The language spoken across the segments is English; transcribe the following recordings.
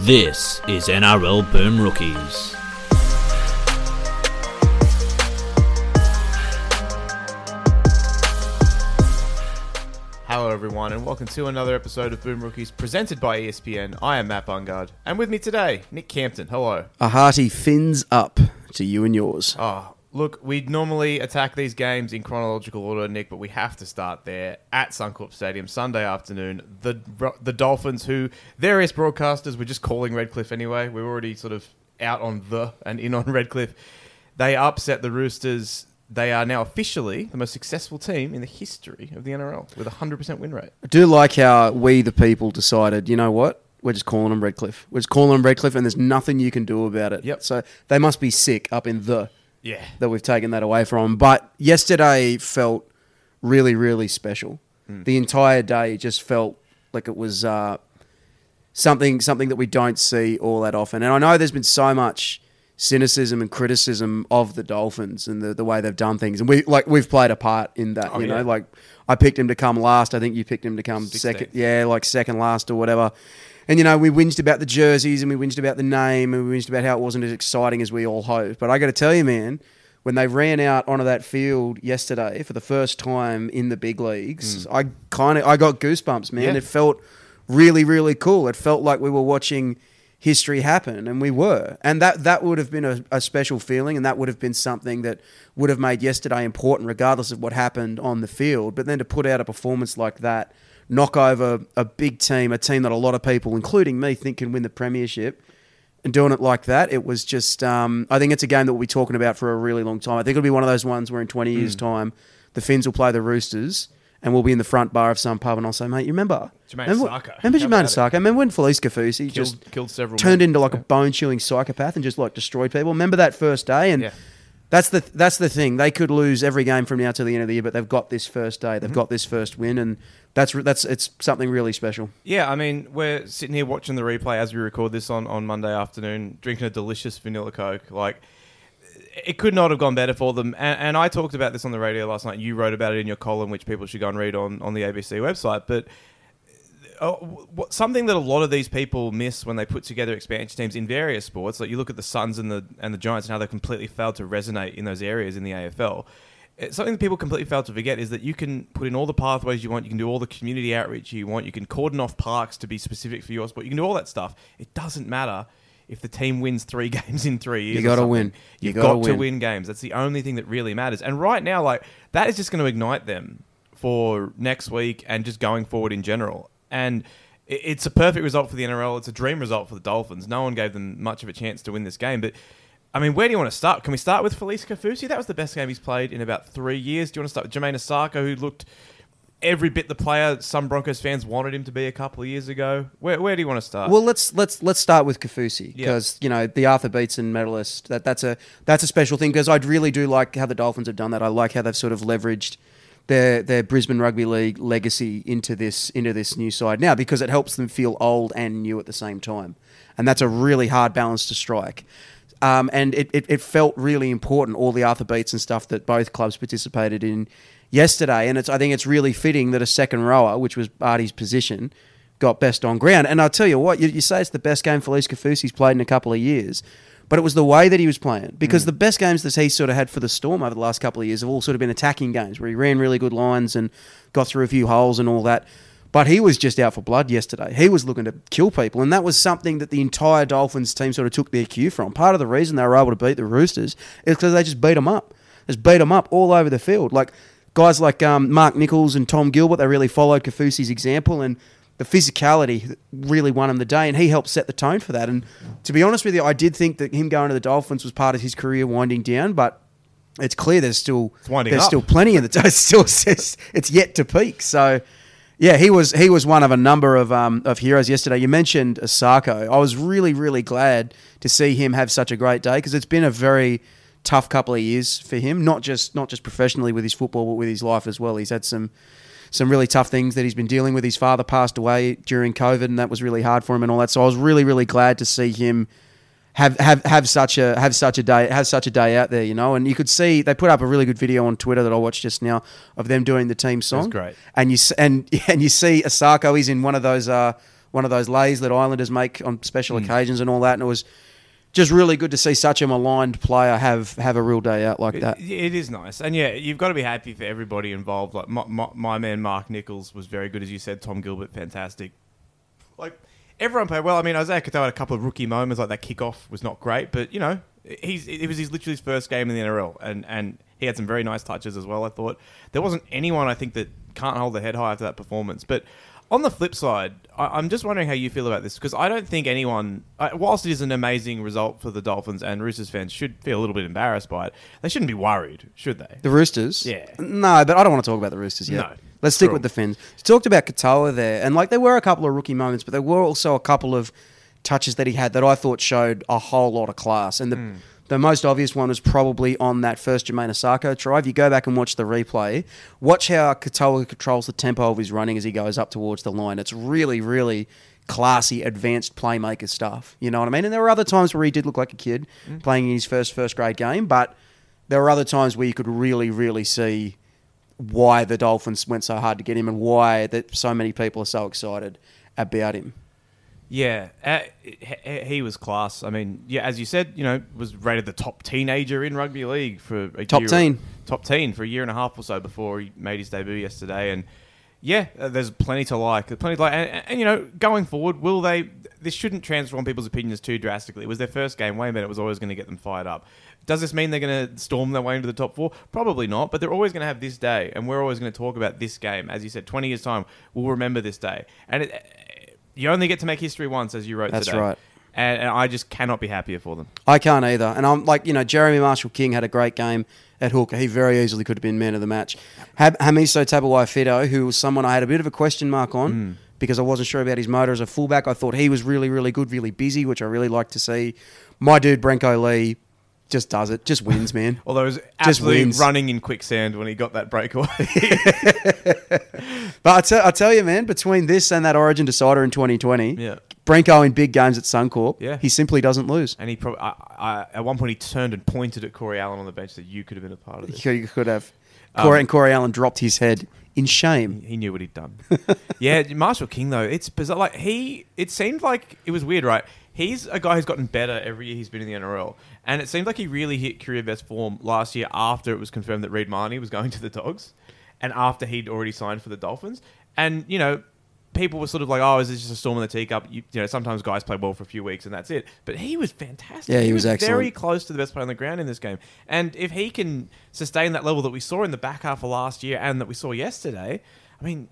This is NRL Boom Rookies. Hello, everyone, and welcome to another episode of Boom Rookies presented by ESPN. I am Matt Bungard, and with me today, Nick Campton. Hello. A hearty fins up to you and yours. Oh, look, we'd normally attack these games in chronological order, Nick, but we have to start there at Suncorp Stadium Sunday afternoon. The the Dolphins, who various broadcasters were just calling Redcliffe anyway. We were already sort of out on the and in on Redcliffe. They upset the Roosters. They are now officially the most successful team in the history of the NRL with a 100% win rate. I do like how we, the people, decided, you know what? We're just calling them Redcliffe. We're just calling them Redcliffe, and there's nothing you can do about it. Yep. So they must be sick up in the Yeah. that we've taken that away from. But yesterday felt really, really special. The entire day just felt like it was uh, something something that we don't see all that often. And I know there's been so much cynicism and criticism of the Dolphins and the, the way they've done things, and we like we've played a part in that. Oh, you yeah. know, like I picked him to come last. I think you picked him to come 16th. second. Yeah, like second last or whatever. And you know, we whinged about the jerseys and we whinged about the name and we whinged about how it wasn't as exciting as we all hoped. But I got to tell you, man, when they ran out onto that field yesterday for the first time in the big leagues, I kind of I got goosebumps, man. Mm. Yeah. It felt really, really cool. It felt like we were watching history happen, and we were. And that that would have been a, a special feeling, and that would have been something that would have made yesterday important, regardless of what happened on the field. But then to put out a performance like that, knock over a big team, a team that a lot of people, including me, think can win the premiership. And doing it like that, it was just. Um, I think it's a game that we'll be talking about for a really long time. I think it'll be one of those ones where in 20 years' Mm. time, the Finns will play the Roosters, and we'll be in the front bar of some pub, and I'll say, "Mate, you remember? Jermaine remember, Sarko. Remember How Jermaine about it? Sarko? Remember when Felise Kaufusi just killed several turned men. into like Yeah. a bone chewing psychopath and just like destroyed people? Remember that first day? And Yeah. That's the that's the thing. They could lose every game from now to the end of the year, but they've got this first day. Mm-hmm. They've got this first win, and that's that's it's something really special. Yeah, I mean, we're sitting here watching the replay as we record this on, on Monday afternoon, drinking a delicious vanilla Coke. Like, it could not have gone better for them. And, and I talked about this on the radio last night. You wrote about it in your column, which people should go and read on, on the ABC website. But Uh, something that a lot of these people miss when they put together expansion teams in various sports, like you look at the Suns and the and the Giants and how they completely failed to resonate in those areas in the AFL. It's something that people completely fail to forget is that you can put in all the pathways you want, you can do all the community outreach you want, you can cordon off parks to be specific for your sport, you can do all that stuff. It doesn't matter if the team wins three games in three years. You gotta win. You You've gotta got to win. win games. That's the only thing that really matters. And right now, like that is just going to ignite them for next week and just going forward in general. And it's a perfect result for the NRL. It's a dream result for the Dolphins. No one gave them much of a chance to win this game, but. I mean, where do you want to start? Can we start with Felise Kaufusi? That was the best game he's played in about three years. Do you want to start with Jamayne Isaako, who looked every bit the player some Broncos fans wanted him to be a couple of years ago? Where, where do you want to start? Well, let's let's let's start with Kaufusi Yeah. because you know the Arthur Beetson medalist. That that's a that's a special thing because I really do like how the Dolphins have done that. I like how they've sort of leveraged their their Brisbane Rugby League legacy into this into this new side now because it helps them feel old and new at the same time, and that's a really hard balance to strike. Um, and it, it, it felt really important, all the Arthur Beetson stuff that both clubs participated in yesterday. And it's I think it's really fitting that a second rower, which was Artie's position, got best on ground. And I'll tell you what, you, you say it's the best game Felise Kaufusi's played in a couple of years, but it was the way that he was playing. Because the best games that he sort of had for the Storm over the last couple of years have all sort of been attacking games where he ran really good lines and got through a few holes and all that. But he was just out for blood yesterday. He was looking to kill people, and that was something that the entire Dolphins team sort of took their cue from. Part of the reason they were able to beat the Roosters is because they just beat them up, just beat them up all over the field. Like guys like um, Mark Nicholls and Tom Gilbert, they really followed Kaufusi's example, and the physicality really won him the day, and he helped set the tone for that. And to be honest with you, I did think that him going to the Dolphins was part of his career winding down, but it's clear there's still there's up. still plenty in the it's still it's, it's yet to peak. So. Yeah, he was he was one of a number of um, of heroes yesterday. You mentioned Isaako. I was really really glad to see him have such a great day because it's been a very tough couple of years for him. Not just not just professionally with his football, but with his life as well. He's had some some really tough things that he's been dealing with. His father passed away during COVID, and that was really hard for him and all that. So I was really really glad to see him have have have such a have such a day have such a day out there, you know. And you could see they put up a really good video on Twitter that I watched just now of them doing the team song. great. And you and and you see Isaako. He's in one of those uh, one of those lays that Islanders make on special Hmm. occasions and all that. And it was just really good to see such a maligned player have have a real day out like that. It, it is nice, and yeah, you've got to be happy for everybody involved. Like my, my, my man Mark Nicholls was very good, as you said. Tom Gilbert, fantastic. Like everyone played well. I mean, Isaiya Katoa had a couple of rookie moments, like that kickoff was not great, but you know, he's it was his literally his first game in the NRL, and and he had some very nice touches as well. I thought there wasn't anyone I think that can't hold their head high after that performance, but. On the flip side, I, I'm just wondering how you feel about this because I don't think anyone, uh, whilst it is an amazing result for the Dolphins and Roosters fans should feel a little bit embarrassed by it, they shouldn't be worried, should they? The Roosters? Yeah. No, but I don't want to talk about the Roosters yet. No. Let's stick True. with the Finns. You talked about Katoa there, and like there were a couple of rookie moments, but there were also a couple of touches that he had that I thought showed a whole lot of class. And the Hmm. The most obvious one was probably on that first Jamayne Isaako try. If you go back and watch the replay, watch how Katoa controls the tempo of his running as he goes up towards the line. It's really, really classy, advanced playmaker stuff. You know what I mean? And there were other times where he did look like a kid Hmm. playing in his first first grade game, but there were other times where you could really, really see why the Dolphins went so hard to get him and why that so many people are so excited about him. Yeah, uh, he, was class. I mean, yeah, as you said, you know, was rated the top teenager in rugby league for a Top year, teen. top teen for a year and a half or so before he made his debut yesterday. And yeah, uh, there's plenty to like. Plenty to like, and, and, and, you know, going forward, will they? This shouldn't transform people's opinions too drastically. It was their first game. Wayne Bennett was always going to get them fired up. Does this mean they're going to storm their way into the top four? Probably not, but they're always going to have this day, and we're always going to talk about this game. As you said, 20 years' time, we'll remember this day. And it, you only get to make history once, as you wrote That's today. right. And, and I just cannot be happier for them. I can't either. And I'm like, you know, Jeremy Marshall King had a great game at hooker. He very easily could have been man of the match. Hab- Hamiso Tabuai-Fidow, who was someone I had a bit of a question mark on hmm. because I wasn't sure about his motor as a fullback. I thought he was really, really good, really busy, which I really like to see. My dude, Brenko Lee, just does it, just wins, man. Although it was Just absolutely wins. running in quicksand when he got that breakaway. But I tell, you, man, between this and that Origin decider in 2020, Yeah. Brenko in big games at Suncorp, Yeah. he simply doesn't lose. and he probably, I, I, at one point, he turned and pointed at Corey Allan on the bench that you could have been a part of this. He could- could have. Corey, Um, and Corey Allan dropped his head in shame. He knew what he'd done. yeah, Marshall King though, it's bizarre. Like he, it seemed like it was weird, right? He's a guy who's gotten better every year he's been in the NRL, and it seemed like he really hit career best form last year after it was confirmed that Reed Mahoney was going to the Dogs, and after he'd already signed for the Dolphins. And you know, people were sort of like, "Oh, is this just a storm in the teacup?" You, you know, sometimes guys play well for a few weeks and that's it. But he was fantastic. Yeah, he was very excellent. close to the best player on the ground in this game. And if he can sustain that level that we saw in the back half of last year and that we saw yesterday, I mean,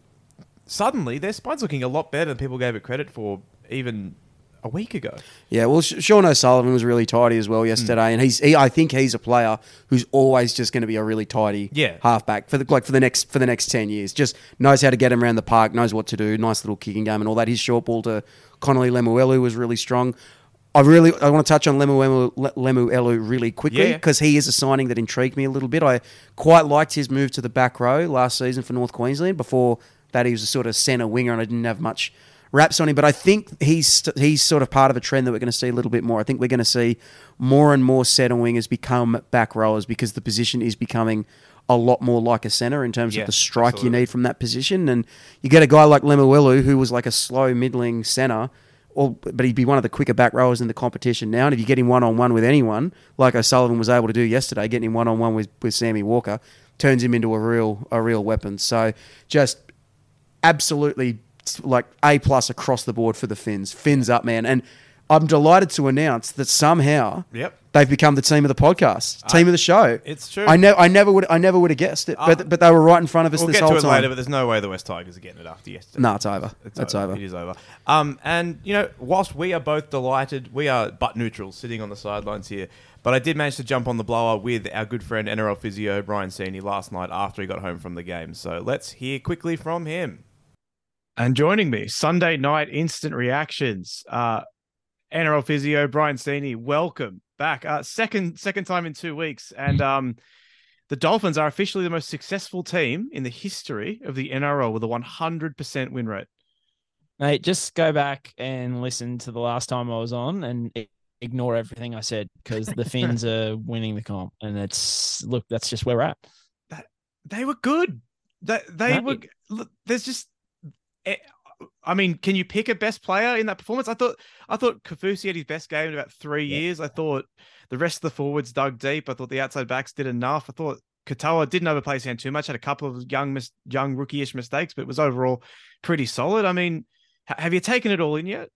suddenly their spine's looking a lot better than people gave it credit for even a week ago. Yeah, well, Sean O'Sullivan was really tidy as well hmm. yesterday, and he's he, I think he's a player who's always just going to be a really tidy Yeah. halfback for the like for the next for the next ten years. Just knows how to get him around the park, knows what to do, nice little kicking game and all that. His short ball to Connelly Lemuelu was really strong. I really I want to touch on Lemuelu, Le- Lemuelu really quickly Yeah. because he is a signing that intrigued me a little bit. I quite liked his move to the back row last season for North Queensland. Before that, he was a sort of centre winger, and I didn't have much raps on him. But I think he's he's sort of part of a trend that we're going to see a little bit more. I think we're going to see more and more centre wingers become back rowers because the position is becoming a lot more like a centre in terms Yeah, of the strike absolutely. you need from that position. And you get a guy like Lemuelu who was like a slow middling centre. Or, but he'd be one of the quicker back rowers in the competition now. And if you get him one on one with anyone, like O'Sullivan was able to do yesterday, getting him one on one with with Sammy Walker, turns him into a real a real weapon. So just absolutely like A plus across the board for the Finns. Fins up, man. And I'm delighted to announce that somehow Yep. they've become the team of the podcast, team of the show. it's true. I never, I never would, I never would have guessed it, but Uh, but they were right in front of us We'll this get whole to it time. later, but there's no way the West Tigers are getting it after yesterday. no, it's over. It's, over. It is over. Um, and you know, whilst we are both delighted, we are butt neutral, sitting on the sidelines here. But I did manage to jump on the blower with our good friend NRL physio Brian Seeney last night after he got home from the game. So let's hear quickly from him. And joining me, Sunday night instant reactions. Uh, NRL physio Brian Seeney, welcome back. Uh, second second time in two weeks, and um, the Dolphins are officially the most successful team in the history of the NRL with a 100% win rate. Mate, just go back and listen to the last time I was on and ignore everything I said because the Finns are winning the comp. And it's look, that's just where we're at. That, they were good. That they were. Look, there's just. Eh, I mean, can you pick a best player in that performance? I thought I thought Kaufusi had his best game in about three Yeah. years. I thought the rest of the forwards dug deep. I thought the outside backs did enough. I thought Katoa didn't overplay his hand too much. Had a couple of young, mis- young rookie-ish mistakes, but was overall pretty solid. I mean, ha- have you taken it all in yet?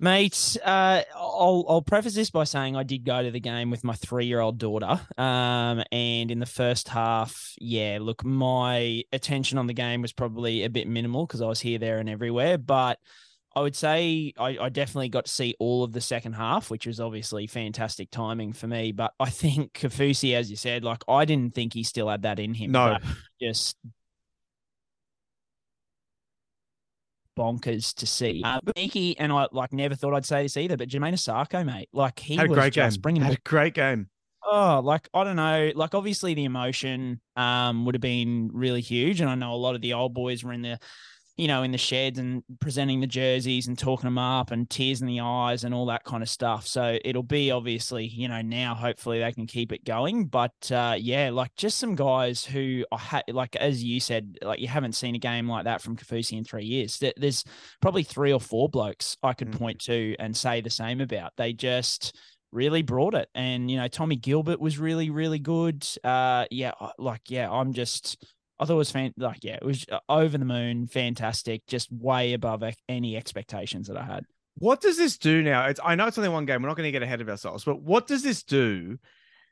Mate, uh, I'll I'll preface this by saying I did go to the game with my three year old daughter. Um, and in the first half, yeah, look, my attention on the game was probably a bit minimal because I was here, there, and everywhere. But I would say I, I definitely got to see all of the second half, which was obviously fantastic timing for me. But I think Kaufusi, as you said, like I didn't think he still had that in him. No. Just bonkers to see. Uh, but Mickey and I like never thought I'd say this either, but Jamayne Isaako, mate, like he Had a was great game. just bringing Had a great game. Oh, like I don't know, like obviously the emotion um would have been really huge, and I know a lot of the old boys were in the, you know, in the sheds and presenting the jerseys and talking them up and tears in the eyes and all that kind of stuff. So it'll be obviously, you know, now hopefully they can keep it going. But uh, yeah, like just some guys who I had, like as you said, like you haven't seen a game like that from Kaufusi in three years. There- There's probably three or four blokes I could Mm. point to and say the same about. They just really brought it. And you know, Tommy Gilbert was really, really good. Uh, yeah, like yeah, I'm just. I thought it was fan like yeah, it was uh, over the moon, fantastic, just way above any expectations that I had. What does this do now? It's I know it's only one game. We're not going to get ahead of ourselves, but what does this do?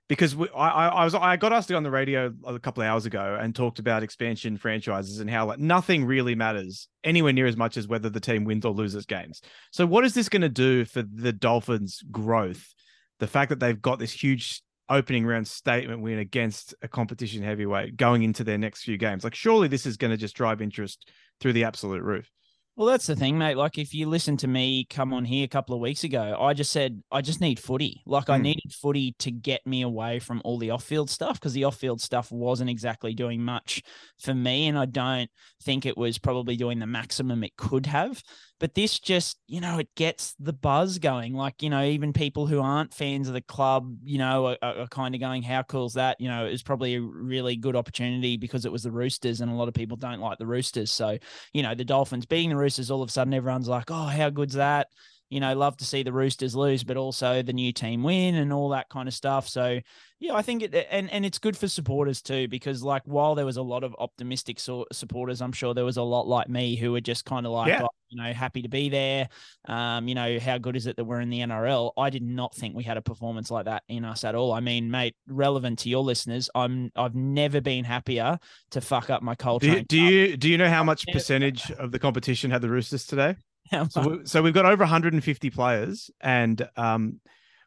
Because we, I, I, I was I got asked to go on the radio a couple of hours ago and talked about expansion franchises and how like nothing really matters anywhere near as much as whether the team wins or loses games. So what is this going to do for the Dolphins' growth? The fact that they've got this huge opening round statement win against a competition heavyweight going into their next few games. Like surely this is going to just drive interest through the absolute roof. Well, that's the thing, mate. Like, if you listen to me come on here a couple of weeks ago, I just said I just need footy. Like, I Hmm. needed footy to get me away from all the off-field stuff because the off-field stuff wasn't exactly doing much for me, and I don't think it was probably doing the maximum it could have. But this just, you know, it gets the buzz going. Like, you know, even people who aren't fans of the club, you know, are, are kind of going, "How cool's that?" You know, it was probably a really good opportunity because it was the Roosters, and a lot of people don't like the Roosters, so you know, the Dolphins beating the Roosters, all of a sudden everyone's like, oh, how good's that? You know, love to see the Roosters lose, but also the new team win and all that kind of stuff. So, yeah, I think it, and and it's good for supporters too, because like while there was a lot of optimistic so- supporters, I'm sure there was a lot like me who were just kind of like, Yeah. oh, you know, happy to be there. Um, you know, how good is it that we're in the NRL? I did not think we had a performance like that in us at all. I mean, mate, relevant to your listeners, I'm I've never been happier to fuck up my Do you, do you do you know how much percentage of the competition had the Roosters today? Cup. So, we, so we've got over 150 players, and um,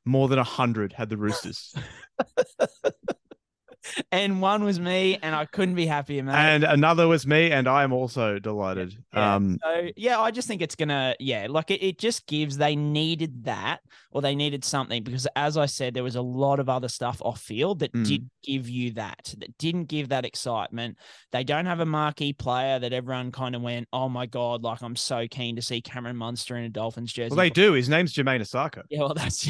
more than 100 had the Roosters, and one was me, and I couldn't be happier, mate. and another was me, and I am also delighted. Yeah. Um, so yeah, I just think it's gonna yeah, like it, it just gives they needed that or they needed something because as I said, there was a lot of other stuff off field that Mm. did give you that, that didn't give that excitement. They don't have a marquee player that everyone kind of went, Oh my god, like I'm so keen to see Cameron Munster in a Dolphins jersey. well, they do. His name's Jamayne Isaako. Yeah, well, that's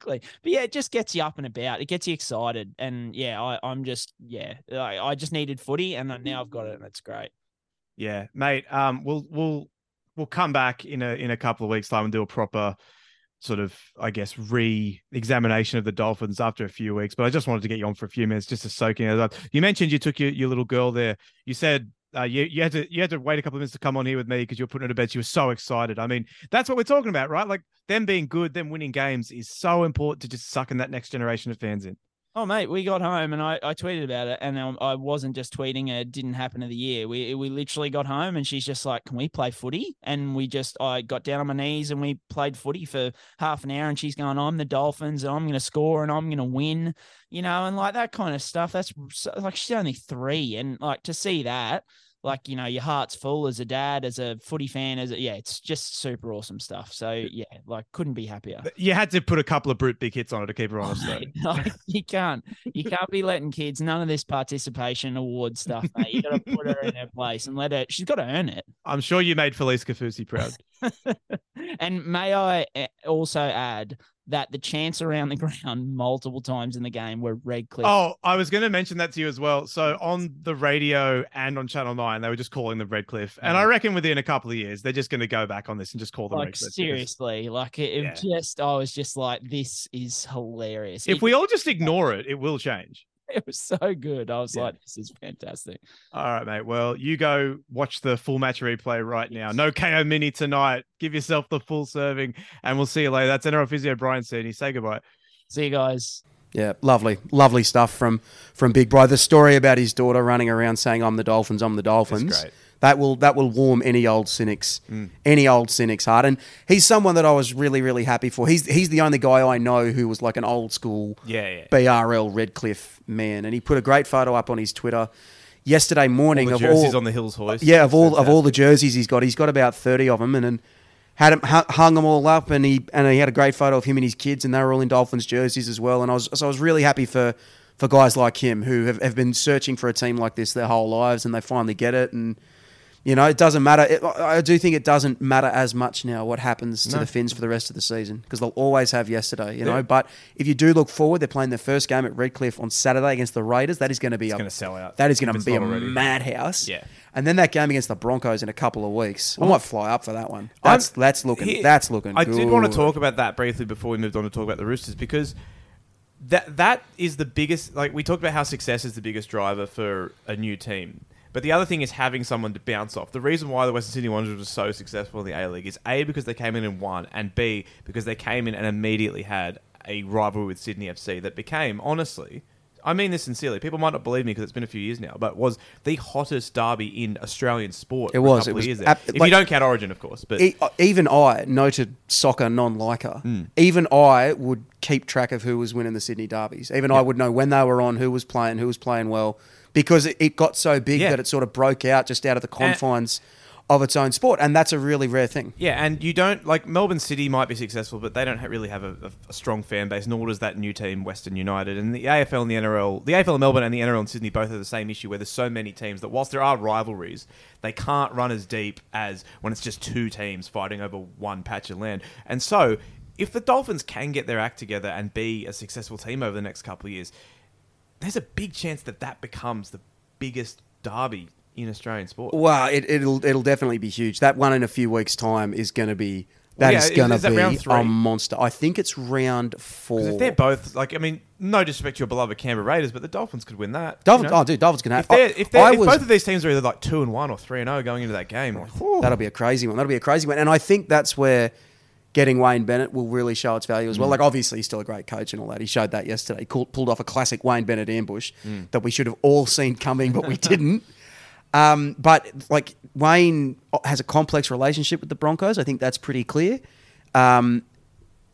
exactly. But yeah, it just gets you up and about. It gets you excited, and yeah, I, I'm just yeah, I, I just needed footy, and now I've got it, and it's great. Yeah, mate. Um, we'll we'll we'll come back in a in a couple of weeks' time and do a proper sort of, I guess, re-examination of the Dolphins after a few weeks. But I just wanted to get you on for a few minutes just to soak in. You mentioned you took your, your little girl there. You said uh, you you had to you had to wait a couple of minutes to come on here with me because you were putting it to bed. You were so excited. I mean, that's what we're talking about, right? Like them being good, them winning games is so important to just sucking that next generation of fans in. Oh mate, we got home and I, I tweeted about it, and I wasn't just tweeting it didn't happen of the year. We we literally got home and she's just like, "Can we play footy?" And we just I got down on my knees and we played footy for half an hour. And she's going, "I'm the Dolphins and I'm going to score and I'm going to win," you know, and like that kind of stuff. That's like she's only three, and like to see that, like you know, your heart's full as a dad, as a footy fan, as a, yeah, it's just super awesome stuff. So yeah, like couldn't be happier. You had to put a couple of brute big hits on her to keep her honest, though. You can't. You can't be letting kids none of this participation award stuff, mate. You got to put her in her place and let her. She's got to earn it. I'm sure you made Felise Kaufusi proud. and may I eh, also add that the chants around the ground multiple times in the game were Redcliffe. Oh, I was going to mention that to you as well. So on the radio and on Channel Nine, they were just calling them Redcliffe, and I mm-hmm. reckon within a couple of years they're just going to go back on this and just call them like Redcliffe. because seriously, like it, it Yeah. just, I was just like, this is hilarious. If It- we all just ignore it, it will change. it was so good. I was Yeah. like, this is fantastic. All right, mate. Well, you go watch the full match replay right now. No KO mini tonight. Give yourself the full serving, and we'll see you later. That's NRL physio Brian Cerney. Say goodbye. See you guys. Yeah, lovely, lovely stuff from from Big Bro. The story about his daughter running around saying, "I'm the Dolphins, I'm the Dolphins." great. That will that will warm any old cynic's mm. any old cynic's heart. And he's someone that I was really really happy for. He's he's the only guy I know who was like an old school Yeah, yeah. BRL Redcliffe man, and he put a great photo up on his Twitter yesterday morning the of all on the Hills hoist. yeah, of all Fantastic. of all the jerseys he's got, he's got about thirty of them, and then had him hung them all up, and he and he had a great photo of him and his kids, and they were all in Dolphins jerseys as well. And I was so I was really happy for for guys like him who have, have been searching for a team like this their whole lives, and they finally get it. And you know, it doesn't matter. It, I do think it doesn't matter as much now what happens to No. the Finns for the rest of the season because they'll always have yesterday. You know, Yeah. but if you do look forward, they're playing their first game at Redcliffe on Saturday against the Raiders. That is going to be a gonna sell out, That is going to be a already. madhouse. Yeah. And then that game against the Broncos in a couple of weeks. I might fly up for that one. I'm- That's that's looking Here- that's looking. I did want to talk about that briefly before we moved on to talk about the Roosters because that that is the biggest. Like we talked about how success is the biggest driver for a new team. But the other thing is having someone to bounce off. The reason why the Western Sydney Wanderers were so successful in the A League is A because they came in and won, and B because they came in and immediately had a rivalry with Sydney FC that became honestly. I mean this sincerely. People might not believe me because it's been a few years now, but was the hottest derby in Australian sport. It was, it was there. if like- you don't count Origin, of course. But E- even I, noted soccer non-liker, Hmm. even I would keep track of who was winning the Sydney derbies. Even I would know when they were on, who was playing, who was playing well, because it, it got so big Yeah. that it sort of broke out just out of the confines of its own sport, and that's a really rare thing. Yeah, and you don't like Melbourne City might be successful, but they don't ha- really have a, a, a strong fan base. Nor does that new team, Western United, and the AFL and the NRL. The AFL in Melbourne and the NRL in Sydney both have the same issue, where there's so many teams that whilst there are rivalries, they can't run as deep as when it's just two teams fighting over one patch of land. And so, if the Dolphins can get their act together and be a successful team over the next couple of years, there's a big chance that that becomes the biggest derby in Australian sport. Well, it, it'll it'll definitely be huge. That one in a few weeks' time is going to be that Yeah, is going to be a monster. I think it's round four. If they're both like, I mean, no disrespect to your beloved Canberra Raiders, but the Dolphins could win that. Dolphins, you know? oh, dude, Dolphins can have. if, they're, if, they're, if was, both of these teams are either like two and one or three and zero going into that game, like. That'll be a crazy one. That'll be a crazy one. And I think that's where getting Wayne Bennett will really show its value as Mm. well. Like, obviously, he's still a great coach and all that. He showed that yesterday. He called- pulled off a classic Wayne Bennett ambush Mm. that we should have all seen coming, but we didn't. Um, but, like, Wayne has a complex relationship with the Broncos. I think that's pretty clear. Um,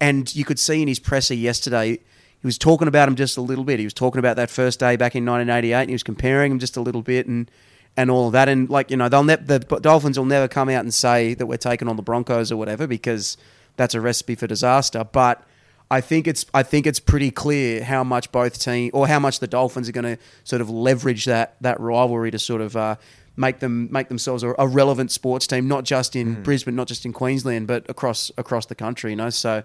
and you could see in his presser yesterday, he was talking about him just a little bit. He was talking about that first day back in 1988, and he was comparing him just a little bit and and all of that. And like you know, they'll ne- the Dolphins will never come out and say that we're taking on the Broncos or whatever because that's a recipe for disaster. But I think it's I think it's pretty clear how much both team or how much the Dolphins are going to sort of leverage that that rivalry to sort of. Uh, Make them make themselves a, a relevant sports team, not just in Brisbane, not just in Queensland, but across across the country. You know, so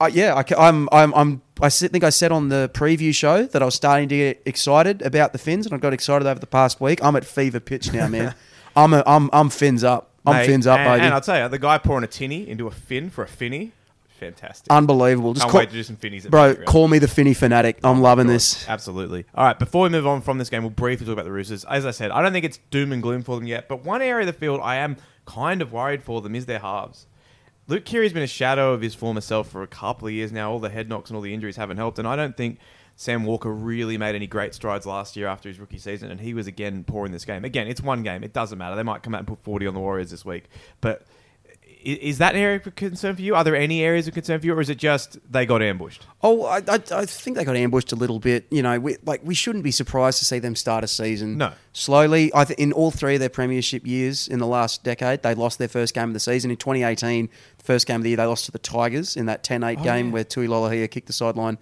uh, yeah, I, am I'm, I'm, I s- think I said on the preview show that I was starting to get excited about the Finns, and I got excited over the past week. I'm at fever pitch now, man. I'm, a, I'm, I'm Fins up. I'm Mate, Fins up, and, baby. And I'll tell you, the guy pouring a tinny into a fin for a finny, fantastic. Unbelievable. Just Can't call, wait to do some finnies. At bro, call me the Finny fanatic. I'm loving this. Absolutely. All right, before we move on from this game, we'll briefly talk about the Roosters. As I said, I don't think it's doom and gloom for them yet, but one area of the field I am kind of worried for them is their halves. Luke Keary's been a shadow of his former self for a couple of years now. All the head knocks and all the injuries haven't helped, and I don't think Sam Walker really made any great strides last year after his rookie season, and he was again poor in this game. Again, it's one game; it doesn't matter. They might come out and put forty on the Warriors this week, but is that an area of concern for you? Are there any areas of concern for you, or is it just they got ambushed? Oh, I, I, I think they got ambushed a little bit. You know, we, like we shouldn't be surprised to see them start a season. No. slowly. I th- in all three of their premiership years in the last decade, they lost their first game of the season. In 2018, the first game of the year, they lost to the Tigers in that 10-8 game yeah. where Tui Lolohea kicked the sideline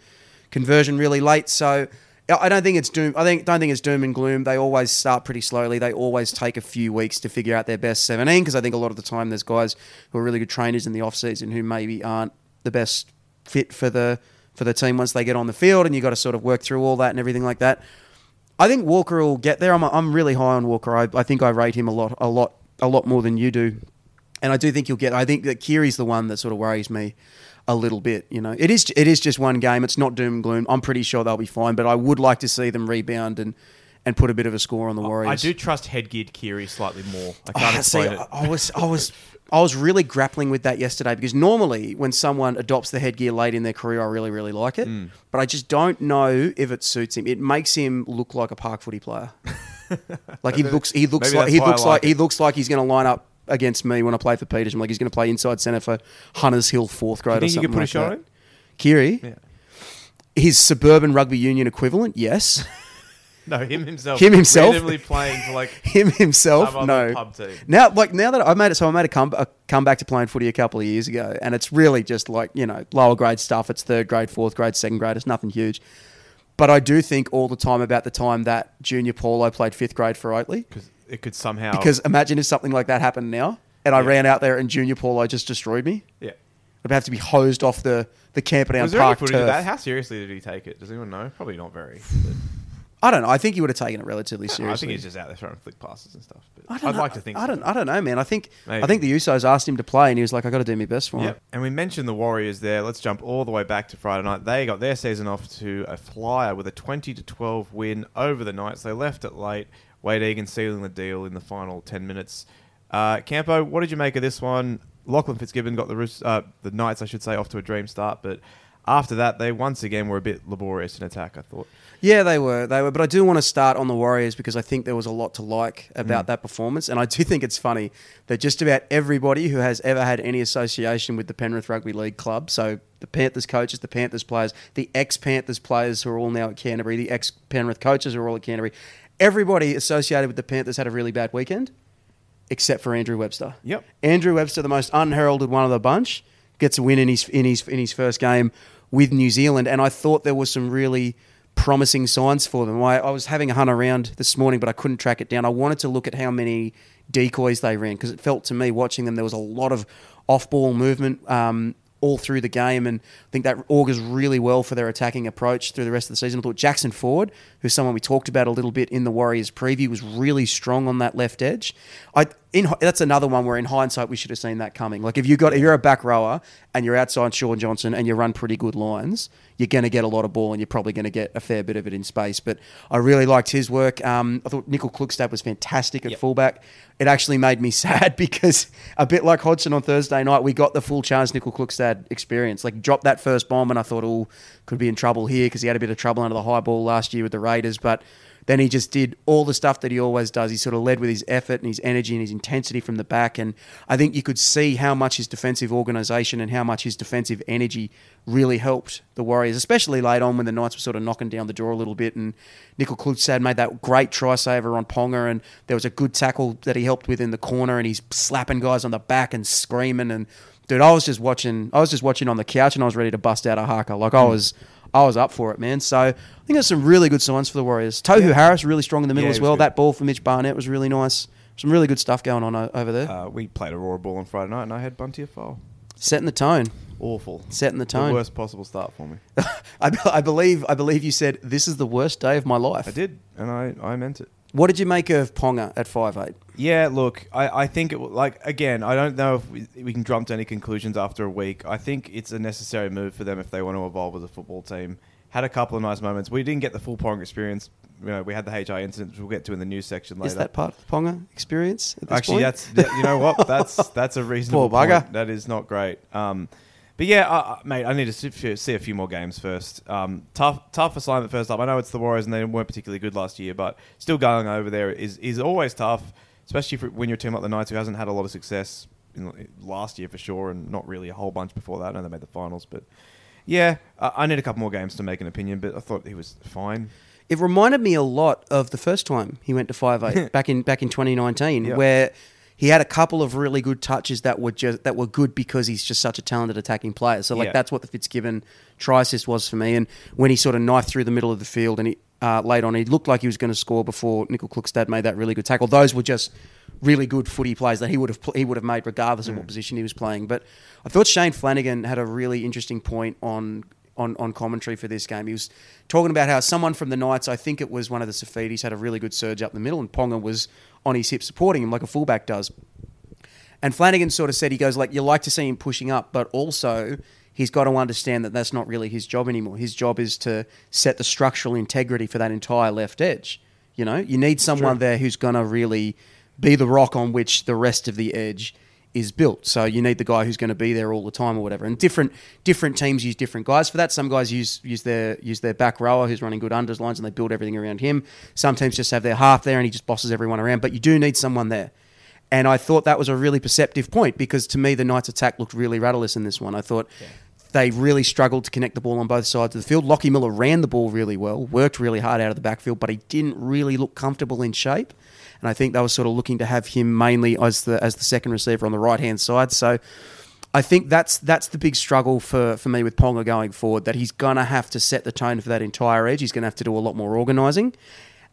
conversion really late. So. I don't think it's doom. I think don't think it's doom and gloom. They always start pretty slowly. They always take a few weeks to figure out their best seventeen because I think a lot of the time there's guys who are really good trainers in the off season who maybe aren't the best fit for the for the team once they get on the field, and you got to sort of work through all that and everything like that. I think Walker will get there. I'm, I'm really high on Walker. I, I think I rate him a lot, a lot, a lot more than you do, and I do think he'll get. I think that Keary's the one that sort of worries me a little bit. You know, it is it is just one game. It's not doom and gloom. I'm pretty sure they'll be fine, but I would like to see them rebound and and put a bit of a score on the Warriors. I do trust headgear Keary slightly more. I Oh, can't see, explain it. I I was, I was, I was really grappling with that yesterday because normally when someone adopts the headgear late in their career, I really, really like it. Hmm. But I just don't know if it suits him. It makes him look like a park footy player. like he looks, he looks Maybe like he looks like like he looks like he's going to line up against me when I play for Petersham. Like he's going to play inside centre for Hunters Hill fourth grade Do or you think you something could put a shot that. on him? Keary, Yeah. his suburban rugby union equivalent, yes. No, him himself. Him himself? Randomly playing for like him himself, Some no. pub team. Now, like now that I made it, so I made a come a come back to playing footy a couple of years ago, and it's really just like you know lower grade stuff. It's third grade, fourth grade, second grade. It's nothing huge. But I do think all the time about the time that Junior Paulo played fifth grade for Oatley. It could somehow Because imagine if something like that happened now, and I Yeah. ran out there and Junior Paulo just destroyed me. yeah. I'd have to be hosed off the the Camperdown Was there any Park footage of turf. that? How seriously did he take it? Does anyone know? Probably not very. but- I don't know. I think he would have taken it relatively seriously. I think he's just out there throwing flick passes and stuff. But I I'd know. like to think. I so. don't. I don't know, man. I think. I think the Usos asked him to play, and he was like, "I got to do my best for him." Yep. And we mentioned the Warriors there. Let's jump all the way back to Friday night. They got their season off to a flyer with a 20 to 12 win over the Knights. They left it late. Wayde Egan sealing the deal in the final 10 minutes. Uh, Campo, what did you make of this one? Lachlan Fitzgibbon got the uh, the Knights, I should say, off to a dream start, but after that, they once again were a bit laborious in attack. I thought. Yeah, they were. They were. But I do want to start on the Warriors because I think there was a lot to like Mm. about that performance. And I do think it's funny that just about everybody who has ever had any association with the Penrith Rugby League club, so the Panthers coaches, the Panthers players, the ex Panthers players who are all now at Canterbury, the ex Penrith coaches who are all at Canterbury, everybody associated with the Panthers had a really bad weekend, except for Andrew Webster. Yep. Andrew Webster, the most unheralded one of the bunch, gets a win in his in his in his first game with New Zealand, and I thought there was some really promising signs for them. I, I was having a hunt around this morning, but I couldn't track it down. I wanted to look at how many decoys they ran because it felt to me watching them there was a lot of off-ball movement. Um, all through the game, and I think that augurs really well for their attacking approach through the rest of the season. I thought Jackson Ford, who's someone we talked about a little bit in the Warriors preview, was really strong on that left edge. I in that's another one where in hindsight we should have seen that coming. Like if you got if you're a back rower and you're outside Shaun Johnson and you run pretty good lines, you're going to get a lot of ball and you're probably going to get a fair bit of it in space. But I really liked his work. Um, I thought Nicoll-Klokstad was fantastic at Yep. fullback. It actually made me sad because a bit like Hodgson on Thursday night, we got the full Charnze Nicoll-Klokstad experience. Like dropped that first bomb and I thought, oh, could be in trouble here because he had a bit of trouble under the high ball last year with the Raiders, but. Then he just did all the stuff that he always does. He sort of led with his effort and his energy and his intensity from the back. And I think you could see how much his defensive organisation and how much his defensive energy really helped the Warriors, especially late on when the Knights were sort of knocking down the door a little bit. And Nicoll-Klokstad made that great try saver on Ponga, and there was a good tackle that he helped with in the corner, and he's slapping guys on the back and screaming. And dude, I was just watching. I was just watching on the couch, and I was ready to bust out a haka. Like I hmm. was. I was up for it, man. So I think there's some really good signs for the Warriors. Tohu Harris really strong in the middle Yeah, as well. That ball for Mitch Barnett was really nice. Some really good stuff going on o- over there. Uh, we played Aurora Ball on Friday night, and I had Bunty Afoa. Setting the tone. Awful. Setting the The tone. worst possible start for me. I, I believe. I believe you said this is the worst day of my life. I did, and I, I meant it. What did you make of Ponga at five eight? Yeah, look, I, I think it like again, I don't know if we, we can jump to any conclusions after a week. I think it's a necessary move for them if they want to evolve as a football team. Had a couple of nice moments. We didn't get the full Ponga experience. You know, we had the HI incident, which we'll get to in the news section later. Is that part of the Ponga experience? At this Actually, point? that's you know what that's that's a reasonable Poor bugger. point. That is not great. Um, but yeah, uh, uh, mate, I need to see, a few more games first. Um, tough, tough assignment first up. I know it's the Warriors and they weren't particularly good last year, but still going over there is is always tough, especially for, when you're a team like the Knights who hasn't had a lot of success in, last year for sure, and not really a whole bunch before that. I know they made the finals, but yeah, I, I need a couple more games to make an opinion. But I thought he was fine. It reminded me a lot of the first time he went to five eight back in back in 2019, Yeah. where he had a couple of really good touches that were just that were good because he's just such a talented attacking player. So like Yeah. that's what the Fitzgibbon try assist was for me. And when he sort of knifed through the middle of the field and he uh, late on, he looked like he was going to score before Nicoll-Klokstad made that really good tackle. Those were just really good footy plays that he would have pl- he would have made regardless of what position he was playing. But I thought Shane Flanagan had a really interesting point on. On, on commentary for this game, he was talking about how someone from the Knights, I think it was one of the Saifitis, had a really good surge up the middle, and Ponga was on his hip supporting him like a fullback does. And Flanagan sort of said he goes like you like to see him pushing up, but also he's got to understand that that's not really his job anymore. His job is to set the structural integrity for that entire left edge. You know, you need someone there who's going to really be the rock on which the rest of the edge is built. So you need the guy who's going to be there all the time or whatever. And different different teams use different guys for that. Some guys use use their use their back rower who's running good unders lines and they build everything around him. Some teams just have their half there and he just bosses everyone around. But you do need someone there. And I thought that was a really perceptive point because to me the Knights attack looked really rudderless in this one. I thought they really struggled to connect the ball on both sides of the field. Lockie Miller ran the ball really well, worked really hard out of the backfield, but he didn't really look comfortable in shape. And I think they were sort of looking to have him mainly as the as the second receiver on the right hand side. So I think that's that's the big struggle for, for me with Ponga going forward. That he's gonna have to set the tone for that entire edge. He's gonna have to do a lot more organising,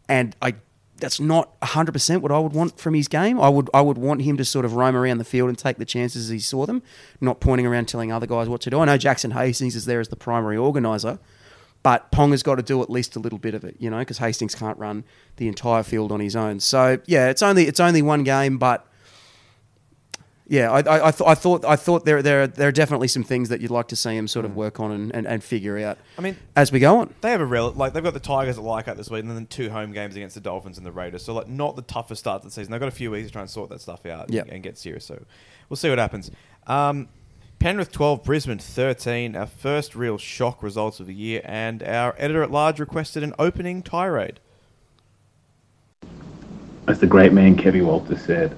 and I that's not hundred percent what I would want from his game. I would I would want him to sort of roam around the field and take the chances as he saw them, not pointing around telling other guys what to do. I know Jackson Hastings is there as the primary organiser, but Ponga's got to do at least a little bit of it, you know, because Hastings can't run the entire field on his own. So yeah, it's only it's only one game, but yeah, I, I, I, th- I thought I thought there there are, there are definitely some things that you'd like to see him sort of work on and, and, and figure out I mean, as we go on. they have a rel like they've got the Tigers at Leichhardt this week, and then two home games against the Dolphins and the Raiders. So like not the toughest start to the season. They've got a few weeks to try and sort that stuff out Yeah. and, and get serious. So we'll see what happens. Um, Penrith twelve, Brisbane thirteen. Our first real shock results of the year, and our editor at large requested an opening tirade. As the great man Kevin Walter said,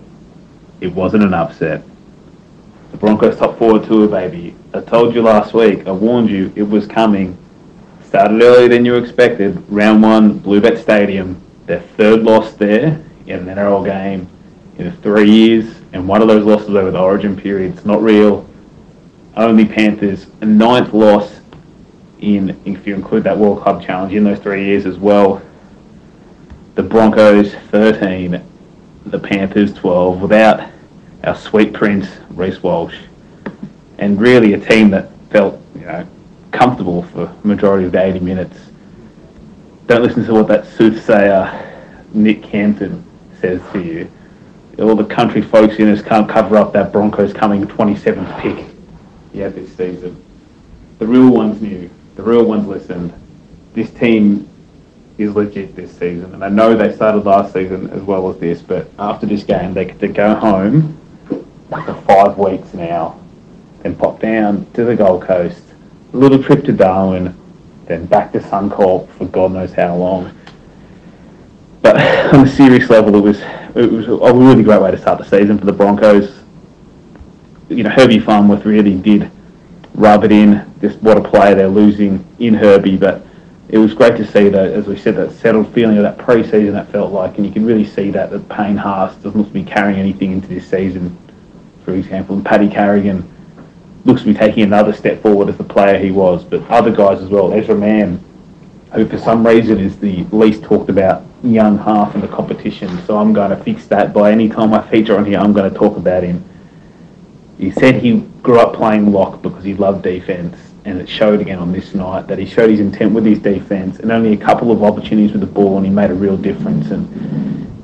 it wasn't an upset. The Broncos top forward tour, baby. I told you last week, I warned you, it was coming. Started earlier than you expected. Round one, Bluebet Stadium. Their third loss there in an NRL game in three years, and one of those losses over the origin period. It's not real. Only Panthers. Ninth loss in, if you include that World Club Challenge, in those three years as well the Broncos 13, the Panthers 12, without our sweet prince Reece Walsh, and really a team that felt you know comfortable for majority of the 80 minutes. Don't listen to what that soothsayer Nick Campton says to you. All the country folks in us can't cover up that Broncos coming 27th pick yeah this season. The real ones knew. The real ones listened. This team is legit this season. And I know they started last season as well as this, but after this game, they to go home for five weeks now, then pop down to the Gold Coast, a little trip to Darwin, then back to Suncorp for God knows how long. But on a serious level, it was it was a really great way to start the season for the Broncos. You know, Herbie Farnworth really did rub it in. Just what a player they're losing in Herbie, but it was great to see that, as we said, that settled feeling of that pre-season that felt like, and you can really see that that Payne Haas doesn't look to be carrying anything into this season. For example, and Paddy Carrigan looks to be taking another step forward as the player he was, but other guys as well. Ezra Mam, who for some reason is the least talked about young half in the competition, so I'm going to fix that by any time I feature on here, I'm going to talk about him. He said he grew up playing lock because he loved defence, and it showed again on this night that he showed his intent with his defence, and only a couple of opportunities with the ball, and he made a real difference. And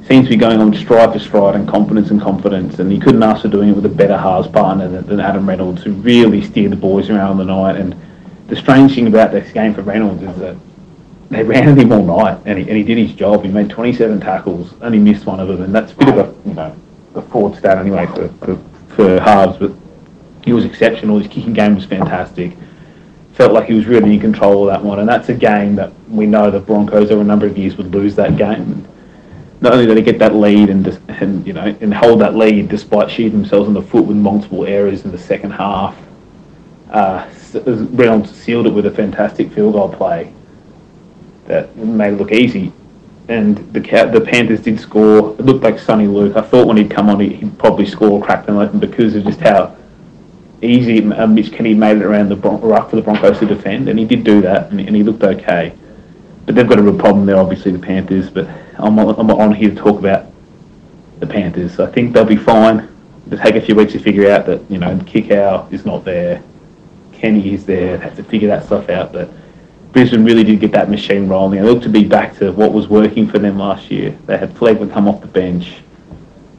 seems to be going on stride for stride, and confidence and confidence. And he couldn't ask for doing it with a better halves partner than, than Adam Reynolds, who really steered the boys around on the night. And the strange thing about this game for Reynolds is that they ran at him all night, and he, and he did his job. He made 27 tackles, only missed one of them, and that's a bit of a you know a forward stat anyway for, for, for halves. But he was exceptional. His kicking game was fantastic. Felt like he was really in control of that one, and that's a game that we know the Broncos over a number of years would lose that game. Not only did they get that lead and, and you know and hold that lead despite shooting themselves in the foot with multiple errors in the second half, uh, Reynolds sealed it with a fantastic field goal play that made it look easy. And the the Panthers did score. It looked like Soni Luke. I thought when he'd come on, he- he'd probably score, crack them open because of just how easy Mitch Kenny made it around the Bron- ruck for the Broncos to defend, and he did do that, and, and he looked okay. But they've got a real problem there, obviously, the Panthers. But I'm, on- I'm on here to talk about the Panthers. I think they'll be fine. It'll take a few weeks to figure out that you know kick out is not there. Kenny is there. They have to figure that stuff out. But Brisbane really did get that machine rolling. It looked to be back to what was working for them last year. They had Flegler come off the bench.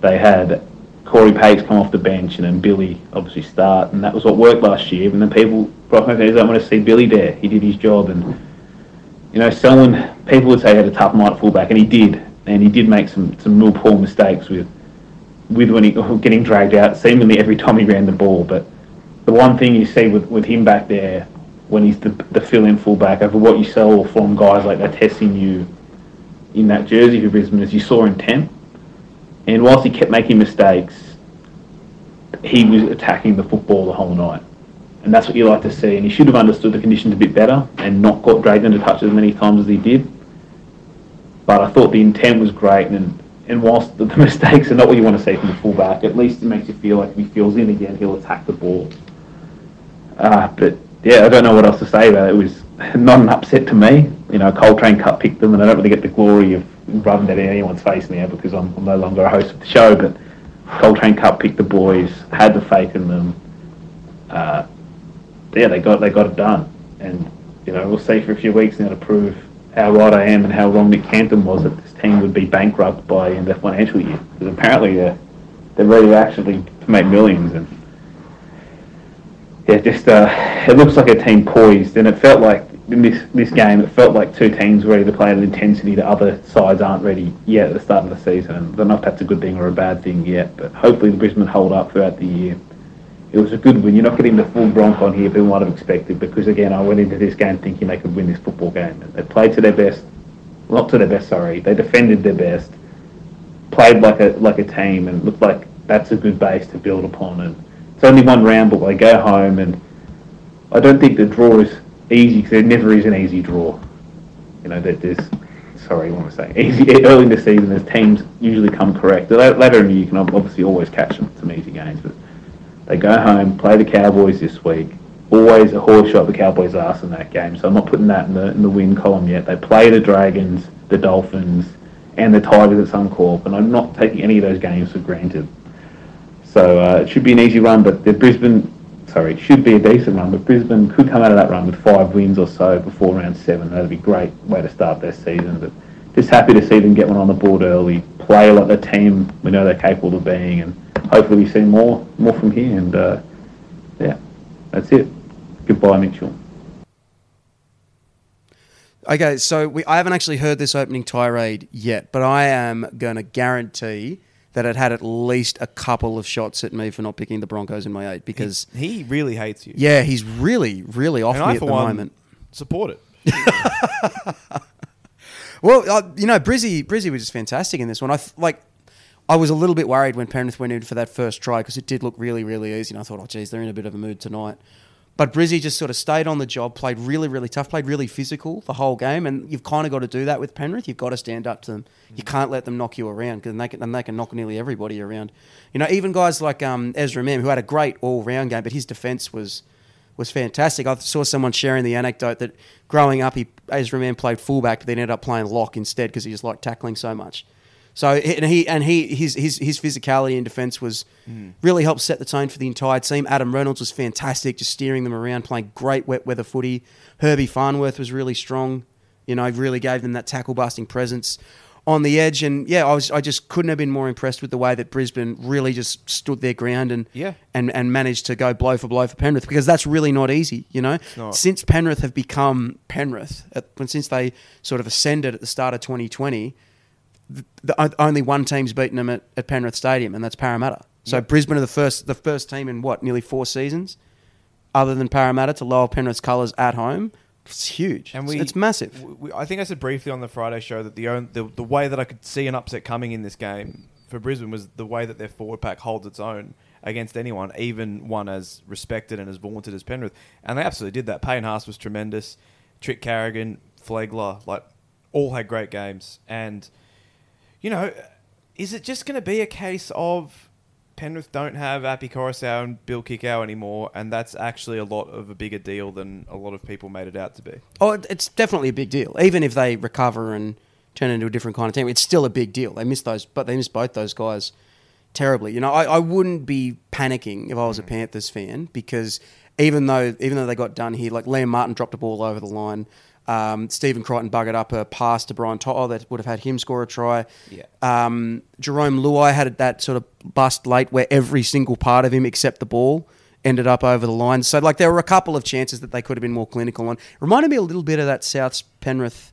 They had Corey Pates come off the bench and then Billy obviously start. And that was what worked last year. And then people, Broncos fans don't want to see Billy there. He did his job. And, you know, Selwyn, people would say he had a tough night at fullback. And he did. And he did make some, some real poor mistakes with with when he getting dragged out seemingly every time he ran the ball. But the one thing you see with, with him back there when he's the, the fill-in fullback over what you saw from guys like that testing you in that jersey for Brisbane as you saw in 10. And whilst he kept making mistakes, he was attacking the football the whole night. And that's what you like to see. And he should have understood the conditions a bit better and not got dragged into touch as many times as he did. But I thought the intent was great. And, and whilst the, the mistakes are not what you want to see from the fullback, at least it makes you feel like if he feels in again, he'll attack the ball. Uh, but yeah, I don't know what else to say about it. It was not an upset to me. You know, Coltrane Cup picked them, and I don't really get the glory of rubbing that in anyone's face now because I'm, I'm no longer a host of the show. But Coltrane Cup picked the boys, had the faith in them. Uh, yeah, they got they got it done, and you know we'll see for a few weeks now to prove how right I am and how wrong Nick Canton was that this team would be bankrupt by the financial year. Because apparently they're they're ready to actually to make millions and yeah, just uh, it looks like a team poised, and it felt like in this this game, it felt like two teams ready to play at an intensity that other sides aren't ready yet at the start of the season. I don't know if that's a good thing or a bad thing yet, but hopefully the Brisbane hold up throughout the year. It was a good win. You're not getting the full Bronc on here people might have expected because again, I went into this game thinking they could win this football game. And They played to their best, not to their best. Sorry, they defended their best, played like a like a team, and looked like that's a good base to build upon. And it's only one round, but they go home, and I don't think the draw is easy because there never is an easy draw. You know, that there's sorry, what am I saying? Easy early in the season, as teams usually come correct. Later in the you can obviously always catch them some easy games, but they go home, play the Cowboys this week. Always a horse shot the Cowboys' ass in that game, so I'm not putting that in the in the win column yet. They play the Dragons, the Dolphins, and the Tigers at Suncorp, and I'm not taking any of those games for granted. So uh, it should be an easy run, but the Brisbane, sorry, it should be a decent run, but Brisbane could come out of that run with five wins or so before round seven. That'd be a great way to start their season. But just happy to see them get one on the board early, play like the team we know they're capable of being, and hopefully we see more more from here. And uh, yeah, that's it. Goodbye, Mitchell. Okay, so we, I haven't actually heard this opening tirade yet, but I am going to guarantee that it had at least a couple of shots at me for not picking the Broncos in my eight because he, he really hates you. yeah, he's really, really off and me I at for the one moment. support it. Well, uh, you know, Brizzy, Brizzy was just fantastic in this one. I th- like. I was a little bit worried when Penrith went in for that first try because it did look really, really easy, and I thought, oh, geez, they're in a bit of a mood tonight. But Brizzy just sort of stayed on the job, played really, really tough, played really physical the whole game, and you've kind of got to do that with Penrith. You've got to stand up to them. You can't let them knock you around because they can, and they can knock nearly everybody around. You know, even guys like um, Ezra Mam, who had a great all-round game, but his defence was was fantastic. I saw someone sharing the anecdote that growing up, he Ezra Mam played fullback, but then ended up playing lock instead because he just liked tackling so much. So and he and he his his his physicality in defence was mm. really helped set the tone for the entire team. Adam Reynolds was fantastic, just steering them around, playing great wet weather footy. Herbie Farnworth was really strong. You know, really gave them that tackle busting presence on the edge. And yeah, I was I just couldn't have been more impressed with the way that Brisbane really just stood their ground and Yeah. and and managed to go blow for blow for Penrith because that's really not easy. You know, since Penrith have become Penrith, at, when since they sort of ascended at the start of 2020 the, o- only one team's beaten them at, at Penrith Stadium, and that's Parramatta. So Brisbane are the first the first team in what nearly four seasons, other than Parramatta, to lower Penrith's colours at home. It's huge. And It's- we, it's massive. we- I think I said briefly on the Friday show that the, own, the the way that I could see an upset coming in this game for Brisbane was the way that their forward pack holds its own against anyone, even one as respected and as vaunted as Penrith. And they absolutely did that. Payne Haas was tremendous. Trick Carrigan, Flegler, like all had great games. And you know, is it just going to be a case of Penrith don't have Api Koroisau and Bill Kikau anymore, and that's actually a lot of a bigger deal than a lot of people made it out to be? Oh, it's definitely a big deal. Even if they recover and turn into a different kind of team. It's still a big deal. They missed those, but they missed both those guys terribly. You know, I, I wouldn't be panicking if I was a mm. Panthers fan because even though even though they got done here, like Liam Martin dropped a ball over the line. Um, Stephen Crichton buggered up a pass to Brian To'o that would have had him score a try. Yeah. Um, Jarome Luai had that sort of bust late where every single part of him except the ball ended up over the line. So like there were a couple of chances that they could have been more clinical on. Reminded me a little bit of that Souths Penrith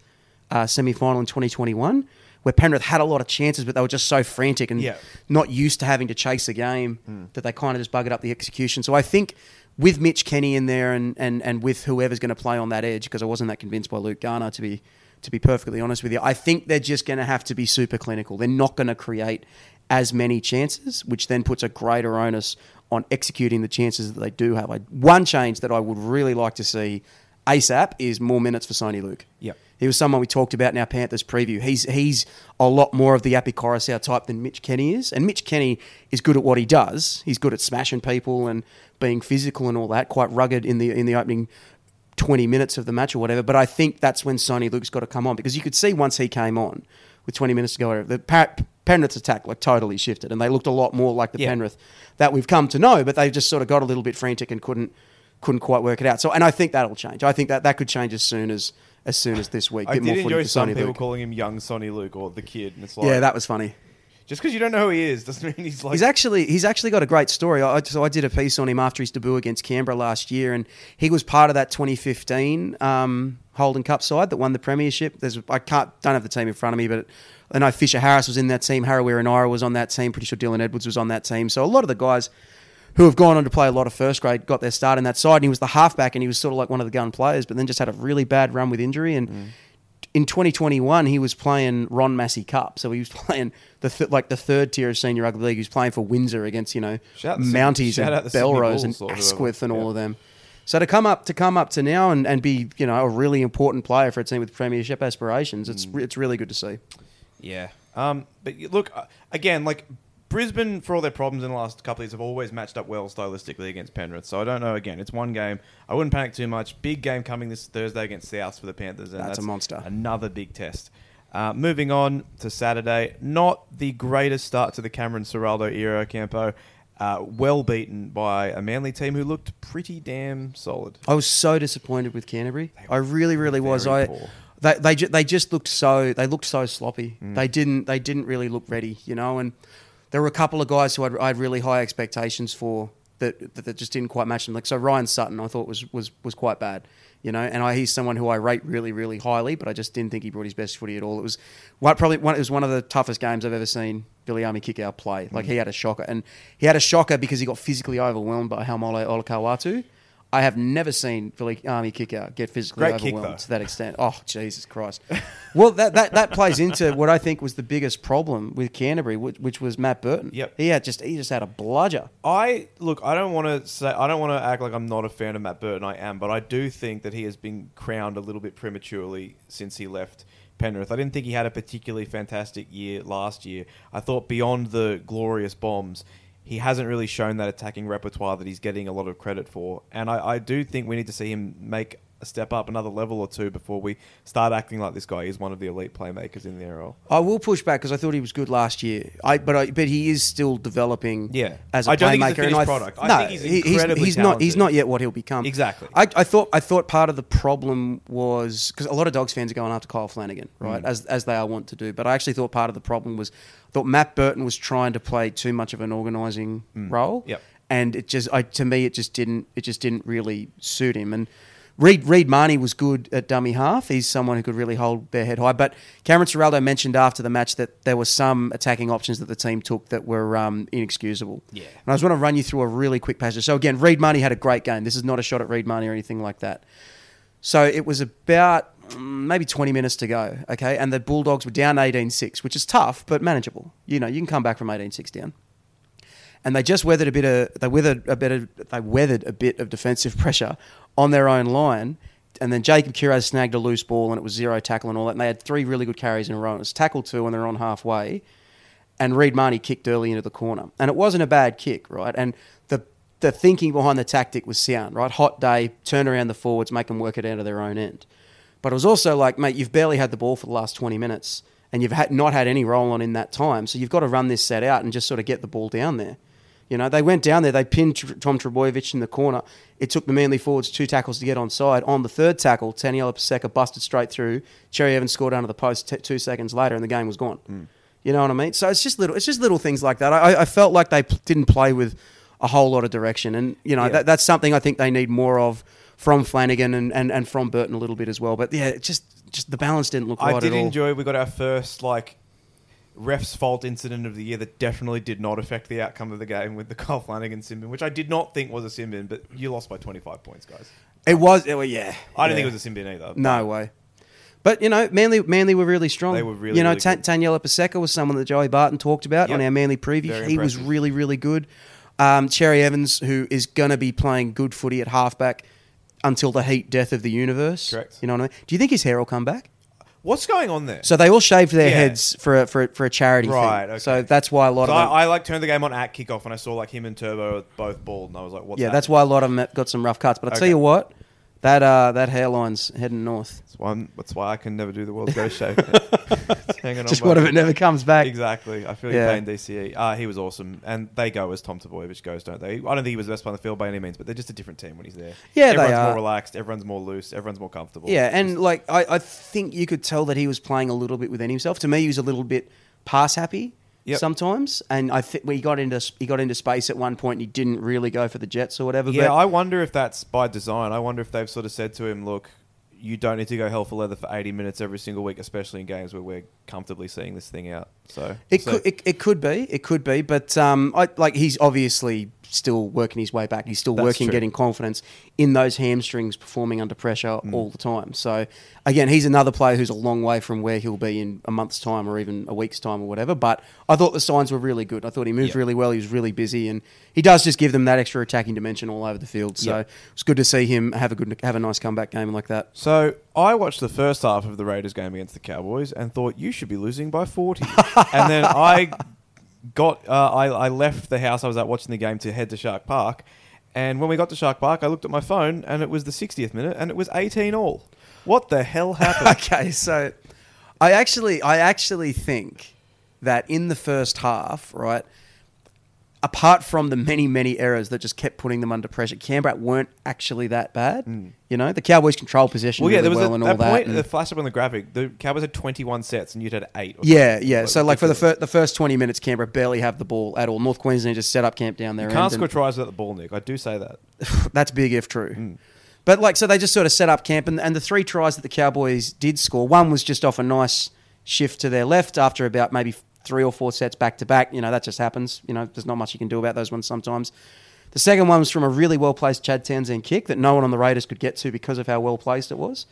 uh, semi final in 2021 where Penrith had a lot of chances, but they were just so frantic and Yeah. not used to having to chase a game that they kind of just buggered up the execution. So I think with Mitch Kenny in there and, and, and with whoever's going to play on that edge, because I wasn't that convinced by Luke Garner to be to be perfectly honest with you, I think they're just going to have to be super clinical. They're not going to create as many chances, which then puts a greater onus on executing the chances that they do have. I, one change that I would really like to see ASAP is more minutes for Soni Luke. Yep. He was someone we talked about in our Panthers preview. He's he's a lot more of the Api Koroisau type than Mitch Kenny is. And Mitch Kenny is good at what he does. He's good at smashing people and being physical and all that, quite rugged in the in the opening 20 minutes of the match or whatever. But I think that's when Soni Luke's got to come on because you could see once he came on with 20 minutes to go, the Penrith's attack like totally shifted and they looked a lot more like the Yeah. Penrith that we've come to know. But they just sort of got a little bit frantic and couldn't couldn't quite work it out. So, and I think that'll change. I think that that could change as soon as as soon as this week. I Bit did more enjoy for some Sonny people Luke. calling him young Soni Luke or the kid, and it's like Yeah, that was funny. just because you don't know who he is doesn't mean he's like He's actually he's actually got a great story. I, so I did a piece on him after his debut against Canberra last year, and he was part of that 2015 um, Holden Cup side that won the premiership. There's I can't don't have the team in front of me, but I know Fisher Harris was in that team. Harawira-Naera was on that team. Pretty sure Dylan Edwards was on that team. So a lot of the guys who have gone on to play a lot of first grade got their start in that side. And he was the halfback, and he was sort of like one of the gun players, but then just had a really bad run with injury and in 2021, he was playing Ron Massey Cup, so he was playing the th- like the third tier of senior rugby league. He was playing for Windsor against you know Shout out the Sydney- Mounties and Belrose and. Asquith and all of them. So to come up to come up to now and, and be you know a really important player for a team with premiership aspirations, it's Mm. it's really good to see. Yeah. Um, but look, uh, again, like Brisbane, for all their problems in the last couple of years, have always matched up well stylistically against Penrith. So I don't know. Again, it's one game. I wouldn't panic too much. Big game coming this Thursday against Souths for the Panthers. And That's a monster. Another big test. Uh, moving on to Saturday, not the greatest start to the Cameron Ciraldo era, Campo. Uh, well beaten by a Manly team who looked pretty damn solid. I was so disappointed with Canterbury. I really, really was. very I they they, ju- they just looked so they looked so sloppy. Mm. They didn't they didn't really look ready, you know. And there were a couple of guys who I'd, I had really high expectations for that, that that just didn't quite match them. Like so, Ryan Sutton I thought was was was quite bad, you know. And I, he's someone who I rate really really highly, but I just didn't think he brought his best footy at all. It was one, probably one. It was one of the toughest games I've ever seen Viliame Kikau play. Like he had a shocker, and he had a shocker because he got physically overwhelmed by Haumole Olakau'atu. I have never seen Viliame Kikau get physically Great overwhelmed though. to that extent. Oh Jesus Christ! well, that, that that plays into what I think was the biggest problem with Canterbury, which, which was Matt Burton. Yep. he had just he just had a bludger. I look. I don't want to say. I don't want to act like I'm not a fan of Matt Burton. I am, but I do think that he has been crowned a little bit prematurely since he left Penrith. I didn't think he had a particularly fantastic year last year. I thought beyond the glorious bombs, he hasn't really shown that attacking repertoire that he's getting a lot of credit for. And I, I do think we need to see him make step up another level or two before we start acting like this guy is one of the elite playmakers in the NRL. I will push back because I thought he was good last year. I but I, but he is still developing. Yeah. as a I don't think playmaker. he's a and I product. I no, think he's he- incredibly he's, not. He's talented. not yet what he'll become. Exactly. I, I thought. I thought part of the problem was because a lot of Dogs fans are going after Kyle Flanagan, right? Mm. As as they are wont to do. But I actually thought part of the problem was I thought Matt Burton was trying to play too much of an organising role. Mm. Yep. And it just, I, to me, it just didn't. It just didn't really suit him. And Reed Reed Mahoney was good at dummy half. He's someone who could really hold their head high. But Cameron Ciraldo mentioned after the match that there were some attacking options that the team took that were um, inexcusable. Yeah. And I just want to run you through a really quick passage. So again, Reed Mahoney had a great game. This is not a shot at Reed Mahoney or anything like that. So it was about mm, maybe 20 minutes to go, okay? And the Bulldogs were down 18-6, which is tough, but manageable. You know, you can come back from 18-6 down and they just weathered a bit of they weathered a bit of they weathered a bit of defensive pressure on their own line. And then Jacob Kiraz snagged a loose ball and it was zero tackle and all that. And they had three really good carries in a row. It was tackle two when they're on halfway. And Reed Mahoney kicked early into the corner. And it wasn't a bad kick, right? And the the thinking behind the tactic was sound, right? Hot day, turn around the forwards, make them work it out of their own end. But it was also like, mate, you've barely had the ball for the last 20 minutes and you've had, not had any roll on in that time. So you've got to run this set out and just sort of get the ball down there. You know, they went down there, they pinned Tr- Tom Trbojevic in the corner. It took the Manly forwards two tackles to get onside. On the third tackle, Taniela Paseka busted straight through. Cherry Evans scored under the post t- two seconds later, and the game was gone. Hmm. You know what I mean? So it's just little, it's just little things like that. I, I felt like they p- didn't play with a whole lot of direction, and you know Yeah. that, that's something I think they need more of from Flanagan and, and, and from Burton a little bit as well. But yeah, it just just the balance didn't look right I did enjoy. We got our first like ref's fault incident of the year that definitely did not affect the outcome of the game with the Kyle Flanagan sin bin, which I did not think was a sin bin, but you lost by twenty five points, guys. It was, well, yeah. I didn't yeah. think it was a sin bin either. No way. But you know, Manly, Manly were really strong. They were really, You know, really Ta- Taniela Paseka was someone that Joey Barton talked about on our Manly preview. Very he was really, really good. Um, Cherry Evans, who is going to be playing good footy at halfback until the heat death of the universe. Correct. You know what I mean? Do you think his hair will come back? What's going on there? So they all shaved their Yeah. heads for a, for a, for a charity Right, thing. okay. So that's why a lot So of them, I, I like turned the game on at kickoff and I saw like him and Turbo both bald and I was like, what's yeah, that's happening? why a lot of them got some rough cuts. But I tell Okay. you what, that uh, that hairline's heading north. That's why, I'm- that's why I can never do the world's greatest. It's hanging on Just by what if it never comes back? Exactly. I feel Yeah. your pain, DCE. Uh, he was awesome. And they go as Tom Trbojevic goes, don't they? I don't think he was the best player on the field by any means, but they're just a different team when he's there. Yeah, they everyone's are. more relaxed, everyone's more loose, everyone's more comfortable. Yeah, It's and just- like I, I think you could tell that he was playing a little bit within himself. To me, he was a little bit pass happy Yep. sometimes, and I think he got into he got into space at one point, and he didn't really go for the Jets or whatever. yeah, I wonder if that's by design. I wonder if they've sort of said to him, look, you don't need to go hell for leather for 80 minutes every single week, especially in games where we're comfortably seeing this thing out. So it so- could it, it could be it could be, but um, I like he's obviously still working his way back. He's still That's working, true. getting confidence in those hamstrings, performing under pressure Mm. all the time. So again, he's another player who's a long way from where he'll be in a month's time or even a week's time or whatever. But I thought the signs were really good. I thought he moved Yep. really well. He was really busy, and he does just give them that extra attacking dimension all over the field. So Yep. it's good to see him have a good have a nice comeback game like that. So I watched the first half of the Raiders game against the Cowboys and thought you should be losing by forty, and then I got uh, I, I left the house I was at watching the game to head to Shark Park, and when we got to Shark Park, I looked at my phone and it was the 60th minute and it was 18 all. What the hell happened? okay, so I actually I actually think that in the first half, right, apart from the many many errors that just kept putting them under pressure, Canberra weren't actually that bad. You know, the Cowboys control possession well, yeah, really there was well a, and all that point and- that flashed up on the graphic. The Cowboys had 21 sets and you'd had eight. or yeah, yeah. So like for the fir- the first twenty minutes, Canberra barely have the ball at all. North Queensland just set up camp down there. You can't score tries without the ball, Nick. I do say that. That's big if true. Hmm. But like, so they just sort of set up camp, and, and the three tries that the Cowboys did score, one was just off a nice shift to their left after about maybe three or four sets back to back. You know, that just happens. You know, there's not much you can do about those ones sometimes. The second one was from a really well placed Chad Townsend kick that no one on the Raiders could get to because of how well placed it was.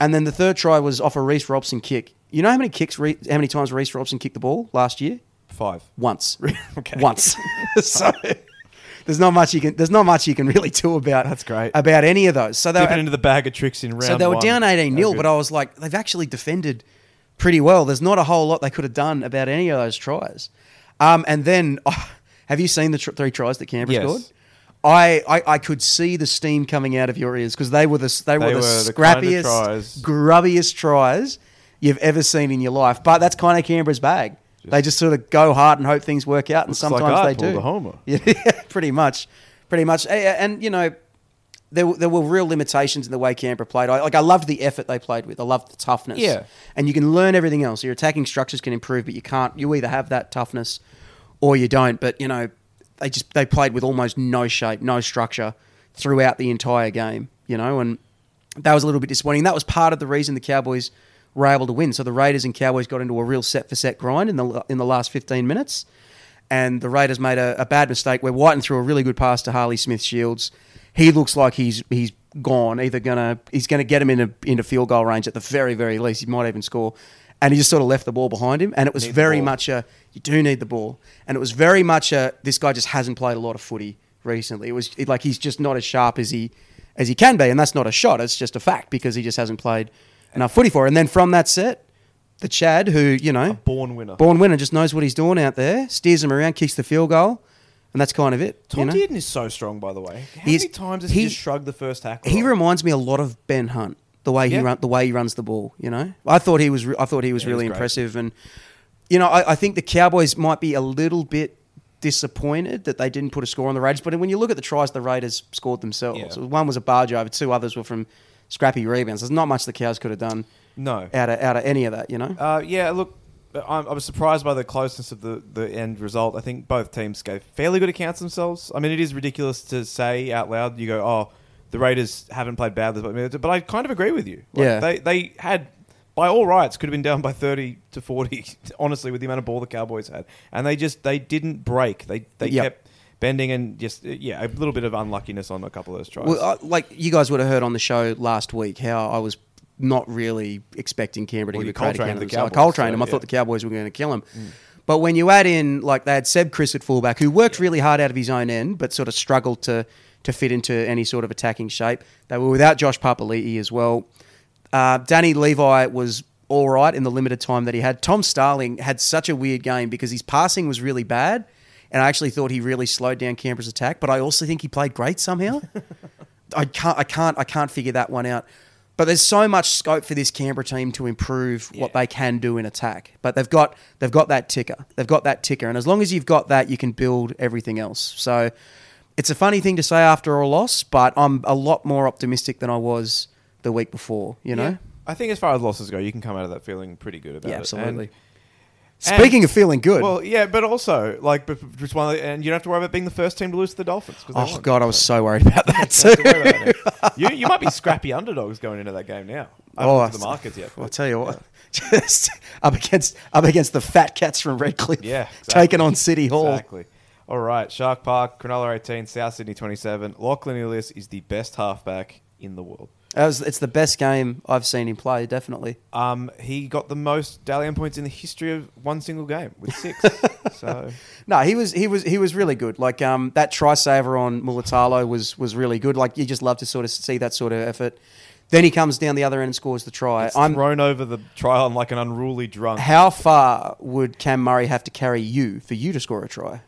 And then the third try was off a Reese Robson kick. You know how many kicks, how many times Reese Robson kicked the ball last year? Five. Once. Okay. Once. so there's not much you can there's not much you can really do about That's great. about any of those. So they Dipping were, into the bag of tricks in round so they were one. down 18 That 0 but. I was like they've actually defended pretty well. There's not a whole lot they could have done about any of those tries. Um, and then have you seen the tr- three tries that Canberra Yes. scored? I, I, I could see the steam coming out of your ears because they were the they, were They the were the of scrappiest, tries. grubbiest tries you've ever seen in your life. But that's kind of Canberra's bag. they just sort of go hard and hope things work out, and like sometimes I they do. a homer. Yeah, pretty much, pretty much. And you know, there were- there were real limitations in the way Canberra played. I, like I loved the effort they played with. I loved the toughness. Yeah. and you can learn everything else. Your attacking structures can improve, but you can't. You either have that toughness or you don't. But you know, they just they played with almost no shape, no structure throughout the entire game. You know, and that was a little bit disappointing. That was part of the reason the Cowboys were able to win. So the Raiders and Cowboys got into a real set for set grind in the in the last fifteen minutes, and the Raiders made a, a bad mistake where Whiten threw a really good pass to Harley Smith Shields. He looks like he's he's gone. Either gonna he's gonna get him into into field goal range at the very very least. He might even score. And he just sort of left the ball behind him, and it was Need very much a you do need the ball, and it was very much a this guy just hasn't played a lot of footy recently. It was it, like he's just not as sharp as he as he can be, and that's not a shot. It's just a fact because he just hasn't played enough footy for. it. And then from that set, the Chad, who you know, born winner. born winner, just knows what he's doing out there, steers him around, kicks the field goal, and that's kind of it. Tom you know? Dearden is so strong, by the way. How He's- many times has he, he- just shrugged the first tackle? He off? reminds me a lot of Ben Hunt. The way he Yeah. run, the way he runs the ball. You know, I thought he was. Re- I thought he was Yeah, he was really great. impressive, and you know, I, I think the Cowboys might be a little bit disappointed that they didn't put a score on the Raiders. But when you look at the tries the Raiders scored themselves, Yeah. one was a barge over, two others were from scrappy rebounds. There's not much the Cows could have done No. out of out of any of that. You know. Uh, yeah, look, I'm, I was surprised by the closeness of the, the end result. I think both teams gave fairly good accounts themselves. I mean, it is ridiculous to say out loud. You go, oh, the Raiders haven't played badly, but, but I kind of agree with you. Like, Yeah. they they had. By all rights, could have been down by thirty to forty. Honestly, with the amount of ball the Cowboys had, and they just they didn't break. They they Yep. kept bending and just uh, yeah, a little bit of unluckiness on a couple of those tries. Well, I, like you guys would have heard on the show last week how I was not really expecting Canberra to Well, give a credit to the Cowboys, Coltrane so, him. I yeah. thought the Cowboys were going to kill him. But when you add in like they had Seb Kris at fullback, who worked really hard out of his own end, but sort of struggled to to fit into any sort of attacking shape. They were without Josh Papali'i as well. Uh, Danny Levi was all right in the limited time that he had. Tom Starling had such a weird game because his passing was really bad, and I actually thought he really slowed down Canberra's attack. But I also think he played great somehow. I can't, I can't, I can't figure that one out. But there's so much scope for this Canberra team to improve what they can do in attack. But they've got, they've got that ticker. They've got that ticker, and as long as you've got that, you can build everything else. So it's a funny thing to say after a loss, but I'm a lot more optimistic than I was the week before. You know. Yeah. I think as far as losses go, you can come out of that feeling pretty good about Yeah, it. absolutely. And- Speaking of feeling good, Well, yeah, but also like, just one, and you don't have to worry about being the first team to lose to the Dolphins. oh god, I was so worried about that You too. have to worry about you, you might be scrappy underdogs going into that game now. I haven't Oh, the markets yet. I'll tell you what, just up against up against the fat cats from Redcliffe, Yeah, taking on City Hall. Exactly. All right, Shark Park, Cronulla 18, South Sydney 27. Lachlan Ilias is the best halfback in the world. Was, it's the best game I've seen him play, definitely. Um, he got the most Dally M points in the history of one single game with six. so No, he was he was he was really good. Like um, that try saver on Mulitalo was was really good. Like you just love to sort of see that sort of effort. Then he comes down the other end and scores the try. it's I'm thrown over the trial like an unruly drunk. how far would Cam Murray have to carry you for you to score a try?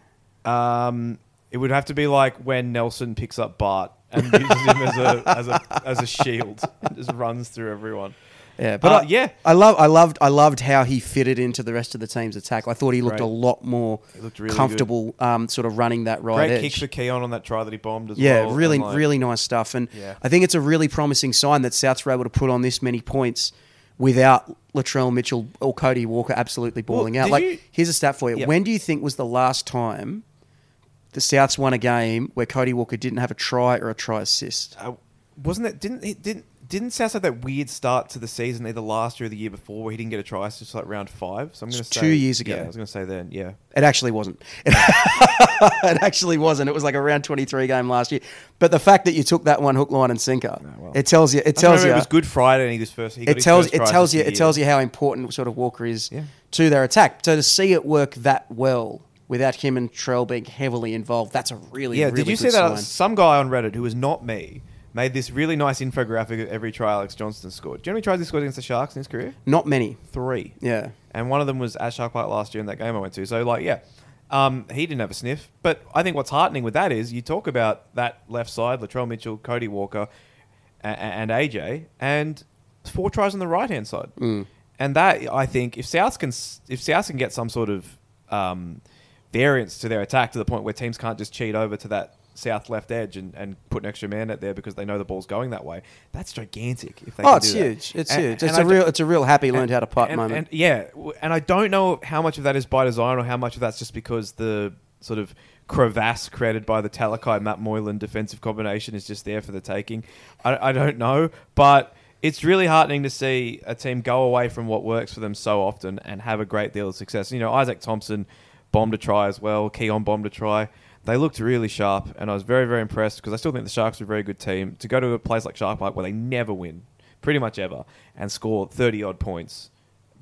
Um, it would have to be like when Nelson picks up Bart and uses him as a as a as a shield and just runs through everyone. Yeah, but Uh, I, yeah. I love, I loved, I loved how he fitted into the rest of the team's attack. I thought he looked Great. a lot more looked really comfortable, um, sort of running that right Great edge. kick for Keaon on that try that he bombed as well. yeah, well. really, and, like, really nice stuff. And Yeah. I think it's a really promising sign that Souths were able to put on this many points without Latrell Mitchell or Cody Walker absolutely balling out. did Like, you- here's a stat for you. Yeah. When do you think was the last time the Souths won a game where Cody Walker didn't have a try or a try assist? Uh, wasn't that didn't he didn't didn't South have that weird start to the season either last year or the year before where he didn't get a try it's just like round five? So I'm going to say two years ago. Yeah, I was going to say then. Yeah, It actually wasn't. it actually wasn't. It was like a round 23 game last year. But the fact that you took that one hook, line, and sinker, well. it tells you. It tells you. it was Good Friday and he was first. He got it tells it tells you it tells you how important sort of Walker is Yeah. to their attack. So to see it work that well without him and Trell being heavily involved, that's a really really Yeah, really did you see that? sign. Some guy on Reddit who was not me made this really nice infographic of every try Alex Johnston scored. Do you know how many tries he scored against the Sharks in his career? Not many. Three. Yeah. and one of them was at Shark Park last year in that game I went to. So like, yeah, um, he didn't have a sniff. But I think what's heartening with that is you talk about that left side: Latrell Mitchell, Cody Walker, a- a- and AJ, and four tries on the right hand side. And that I think if South can if South can get some sort of um, variance to their attack to the point where teams can't just cheat over to that south left edge and, and put an extra man out there because they know the ball's going that way. That's gigantic. If they Oh, it's huge. It's And- huge. It's a real. It's a real happy learned and- how to putt moment. and- yeah, and I don't know how much of that is by design or how much of that's just because the sort of crevasse created by the Talakai Matt Moylan defensive combination is just there for the taking. I, I don't know, but it's really heartening to see a team go away from what works for them so often and have a great deal of success. You know, Izaac Thompson bombed a try as well. Keaon bombed a try. They looked really sharp, and I was very, very impressed because I still think the Sharks are a very good team. To go to a place like Shark Park where they never win, pretty much ever, and score 30 odd points,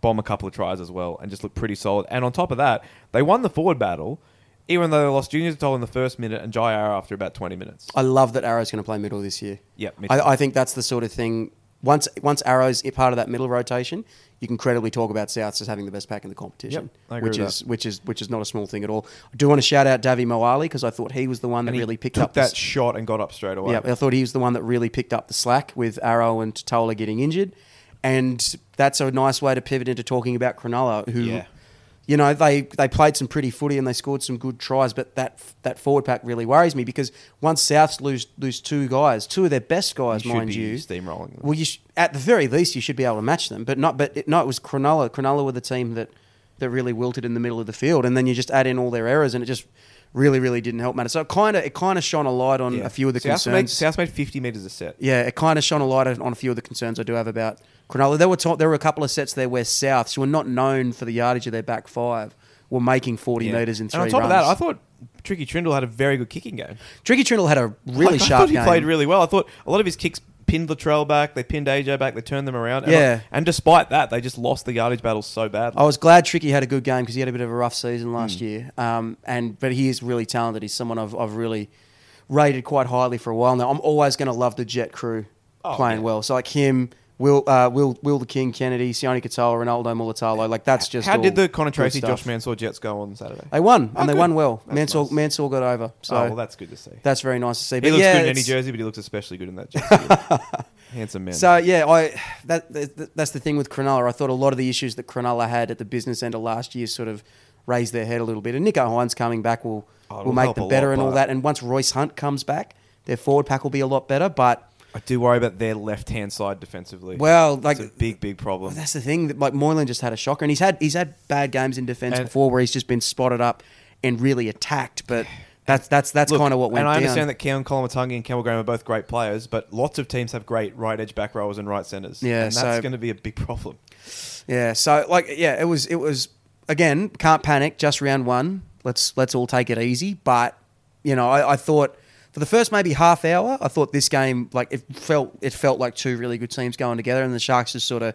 bomb a couple of tries as well, and just look pretty solid. And on top of that, they won the forward battle, even though they lost Junior Tatola in the first minute and Jai Arrow after about 20 minutes. I love that Arrow's going to play middle this year. Yeah. I, I think that's the sort of thing once once Arrows part of that middle rotation, you can credibly talk about Souths as having the best pack in the competition, Yep, I agree which is that. which is which is not a small thing at all. I do want to shout out Davvy Moale because I thought he was the one that And he really picked took up that the, shot and got up straight away. yeah, I thought he was the one that really picked up the slack with Arrow and Tola getting injured. And that's a nice way to pivot into talking about Cronulla, who, Yeah. You know, they, they played some pretty footy and they scored some good tries, but that that forward pack really worries me because once Souths lose lose two guys, two of their best guys, You should mind be you, steamrolling them. well, you sh- at the very least you should be able to match them, but not. But it, no, it was Cronulla. Cronulla were the team that that really wilted in the middle of the field, and then you just add in all their errors, and it just really, really didn't help matter. So it kind of it kind of shone a light on a few of the South concerns. Made, South made 50 metres a set. Yeah, it kind of shone a light on a few of the concerns I do have about Cronulla. There were there were a couple of sets there where Souths, who are not known for the yardage of their back five, were making forty Yeah. meters in three And on top runs. of that, I thought Tricky Trindall had a very good kicking game. Tricky Trindall had a really Like, I sharp thought he game. played really well. I thought a lot of his kicks pinned Latrell back. They pinned AJ back. They turned them around. And Yeah. I- and despite that, they just lost the yardage battle so badly. I was glad Tricky had a good game because he had a bit of a rough season last Hmm. year. Um, and but he is really talented. He's someone I've, I've really rated quite highly for a while now. I'm always going to love the Jet crew Oh, playing yeah. well. So like him, Will, uh, Will, Will the King, Kennedy, Sione Katoa, Ronaldo Mulitalo. Like that's just How did the Connor Tracy. Josh Mansour Jets go on Saturday? They won Oh, and they good. won well. That's Mansour, nice. Mansour got over. So oh, well, that's good to see. that's very nice to see. He But looks yeah, good in any jersey, but he looks especially good in that jersey. Handsome man. So yeah, I that, that that's the thing with Cronulla. I thought a lot of the issues that Cronulla had at the business end of last year sort of raised their head a little bit. And Nicho Hynes coming back will Oh, will make them better lot, and all that. And once Royce Hunt comes back, their forward pack will be a lot better. But I do worry about their left hand side defensively. well, like it's a big, big problem. that's the thing. That, like Moylan just had a shocker, and he's had he's had bad games in defence And- before where he's just been spotted up and really attacked. But that's that's that's Look, kind of what went And I down. understand that Keaon Koloamatangi and Campbell Graham are both great players, but lots of teams have great right edge back rowers and right centers. Yeah, and that's so- going to be a big problem. Yeah, so like yeah, it was it was again, can't panic, just round one. Let's let's all take it easy. But, you know, I, I thought for the first maybe half hour, I thought this game like it felt it felt like two really good teams going together and the Sharks just sort of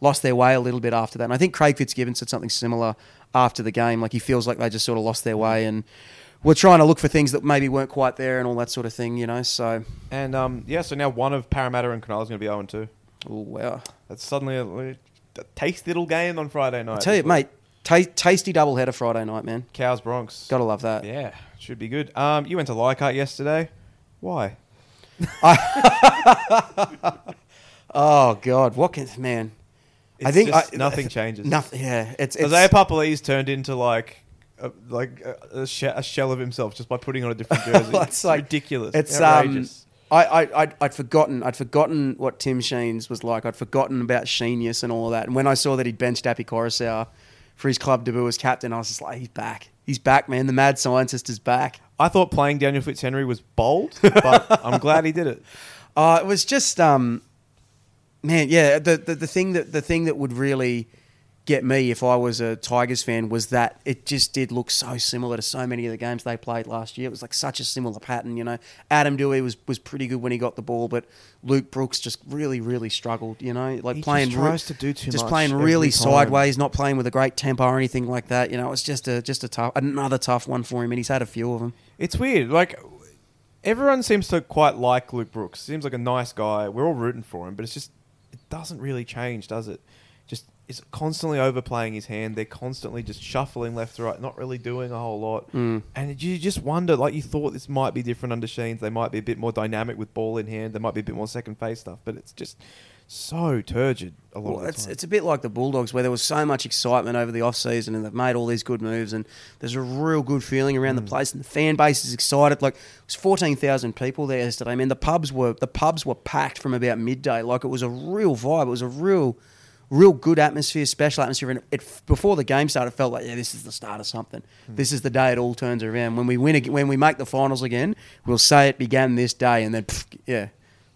lost their way a little bit after that. And I think Craig Fitzgibbon said something similar after the game. Like he feels like they just sort of lost their way and were trying to look for things that maybe weren't quite there and all that sort of thing, you know. So And um, yeah, so now one of Parramatta and Cronulla is going to be 0 2. oh, wow. That's suddenly a, a tasty little game on Friday night. I tell you, mate, ta- tasty doubleheader Friday night, man. Cows Bronx. Gotta love that. Yeah, should be good. Um, you went to Leichhardt yesterday. Why? Oh God, what can man? It's I think I- nothing changes. Nothing. Yeah, it's, it's Isaiah Papali's turned into like a, like a, a, she- a shell of himself just by putting on a different jersey. It's it's like- ridiculous. It's um. I, I, I'd, I'd forgotten, I'd forgotten what Tim Sheens was like. I'd forgotten about Sheenius and all of that. And when I saw that he'd benched Api Koroisau for his club debut as captain, I was just like, he's back. He's back, man. The mad scientist is back. I thought playing Daniel Fitzhenry was bold, but I'm glad he did it. Uh, it was just, um, man, yeah. The, the the thing that the thing that would really get me if I was a Tigers fan was that it just did look so similar to so many of the games they played last year. It was like such a similar pattern, you know. Adam Doueihi was was pretty good when he got the ball, but Luke Brooks just really really struggled, you know, like He playing just tries to do too just much playing really time. sideways, not playing with a great tempo or anything like that. You know, it's just a just a tough another tough one for him, and he's had a few of them. It's weird. Like everyone seems to quite like Luke Brooks. Seems like a nice guy. We're all rooting for him, but it's just it doesn't really change, does it? Is constantly overplaying his hand. They're constantly just shuffling left to right, not really doing a whole lot. Mm. And you just wonder, like you thought this might be different under Sheens. They might be a bit more dynamic with ball in hand. They might be a bit more second phase stuff, but it's just so turgid a lot Well, it's, it's a bit like the Bulldogs, where there was so much excitement over the off season, and they've made all these good moves, and there's a real good feeling around Mm. the place, and the fan base is excited. Like it was fourteen thousand people there yesterday. Man, the pubs were the pubs were packed from about midday. Like it was a real vibe. It was a real, real good atmosphere, special atmosphere. And it before the game started, it felt like yeah, this is the start of something. Hmm. This is the day it all turns around. When we win, ag- when we make the finals again, we'll say it began this day, and then pff, yeah.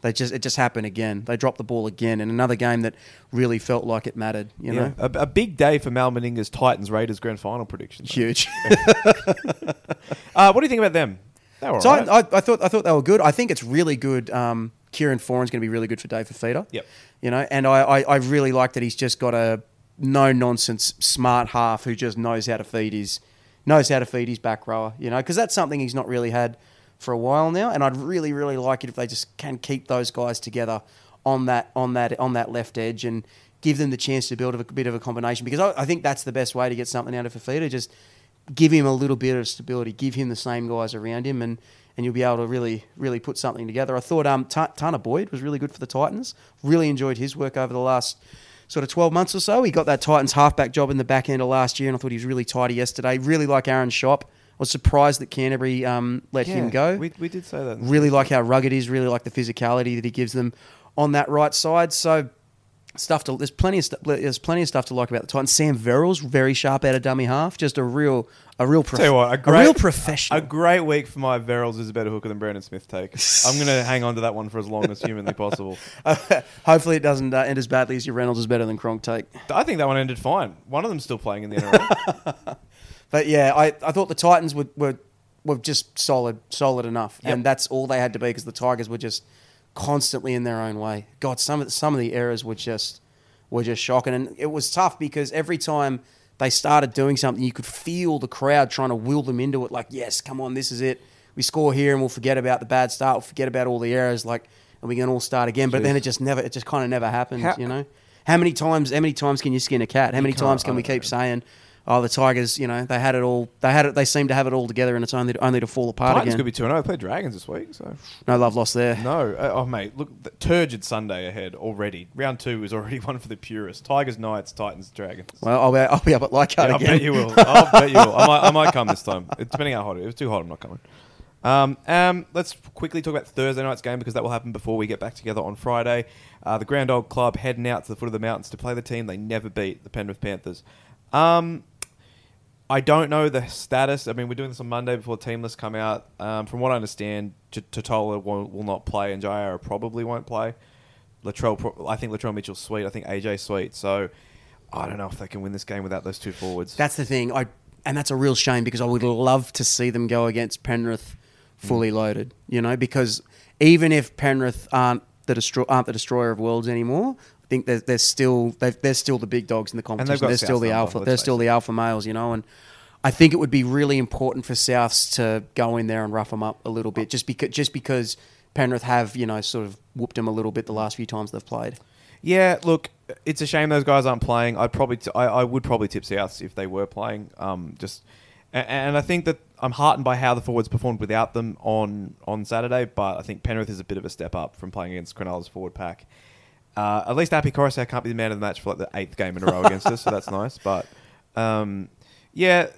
They just it just happened again. They dropped the ball again in another game that really felt like it mattered. You know, a, a big day for Mal Meninga's Titans Raiders grand final prediction. though. huge. Uh, what do you think about them? They were so alright. I, I, I thought I thought they were good. I think it's really good. Um, Kieran Foran's going to be really good for David Fifita. Yep. You know, and I, I, I really like that he's just got a no nonsense smart half who just knows how to feed his knows how to feed his back rower. You know, because that's something he's not really had for a while now. And I'd really really like it if they just can keep those guys together on that on that on that left edge and give them the chance to build a bit of a combination because I, I think that's the best way to get something out of Fifita. Just give him a little bit of stability, give him the same guys around him, and and you'll be able to really really put something together. I thought um Ta- Tanah Boyd was really good for the Titans. Really enjoyed his work over the last sort of 12 months or so. He got that Titans halfback job in the back end of last year, and I thought he was really tidy yesterday. Really like Aaron Schoupp. I was surprised that Canterbury um, let him go. We, we did say that. Really like how rugged he is. Really like the physicality that he gives them on that right side. So stuff to there's plenty of stuff there's plenty of stuff to like about the Titans. Sam Verrills very sharp out of dummy half. Just a real a real prof- Tell you what, a, great, a real professional. A great week for my Verrills is a better hooker than Brandon Smith take. I'm going to hang on to that one for as long as humanly possible. Hopefully it doesn't uh, end as badly as your Reynolds is better than Cronk take. I think that one ended fine. One of them's still playing in the NRL. But yeah, I, I thought the Titans were, were were just solid, solid enough, Yep. and that's all they had to be because the Tigers were just constantly in their own way. God, some of the, some of the errors were just were just shocking, and it was tough because every time they started doing something, you could feel the crowd trying to will them into it. Like, yes, come on, this is it. We score here, and we'll forget about the bad start. We'll forget about all the errors, like, and we can all start again. But then it just never, it just kind of never happened, How- you know. How many times? How many times can you skin a cat? How many times can we keep saying, "Oh, the Tigers, you know, they had it all. They had it. They seem to have it all together, and it's only only to fall apart Titans again." could be 2 0. They played Dragons this week, so. no love lost there. No. Uh, oh, mate, look, the turgid Sunday ahead already. Round two is already one for the purists. Tigers, Knights, Titans, Dragons. Well, I'll be, I'll be up at Leichhardt Yeah, I bet you will. I'll bet you will. I might, I might come this time. It- Depending how hot it is. If it's too hot, I'm not coming. Um, um, let's quickly talk about Thursday night's game because that will happen before we get back together on Friday. Uh, the Grand Old Club heading out to the foot of the mountains to play the team they never beat, the Penrith Panthers. Um, I don't know the status. I mean, we're doing this on Monday before the team lists come out. Um, from what I understand, T- Tatola will, will not play and Jaira probably won't play. Latrell, pro- I think Latrell Mitchell's sweet. I think AJ sweet. So I don't know if they can win this game without those two forwards. That's the thing. I and that's a real shame because I would love to see them go against Penrith fully loaded. You know, because even if Penrith aren't the destroy, aren't the destroyer of worlds anymore, think they're, they're still they're, still the big dogs in the competition. They're still the alpha. They're still the alpha males. You know, and I think it would be really important for Souths to go in there and rough them up a little bit, just because just because Penrith have you know sort of whooped them a little bit the last few times they've played. Yeah, look, it's a shame those guys aren't playing. I'd probably, t- I, I would probably tip Souths if they were playing. Um, just, and, and I think that I'm heartened by how the forwards performed without them on on Saturday. But I think Penrith is a bit of a step up from playing against Cronulla's forward pack. Uh, at least Api Koroisau can't be the man of the match for like the eighth game in a row against us, so that's nice. But um, yeah,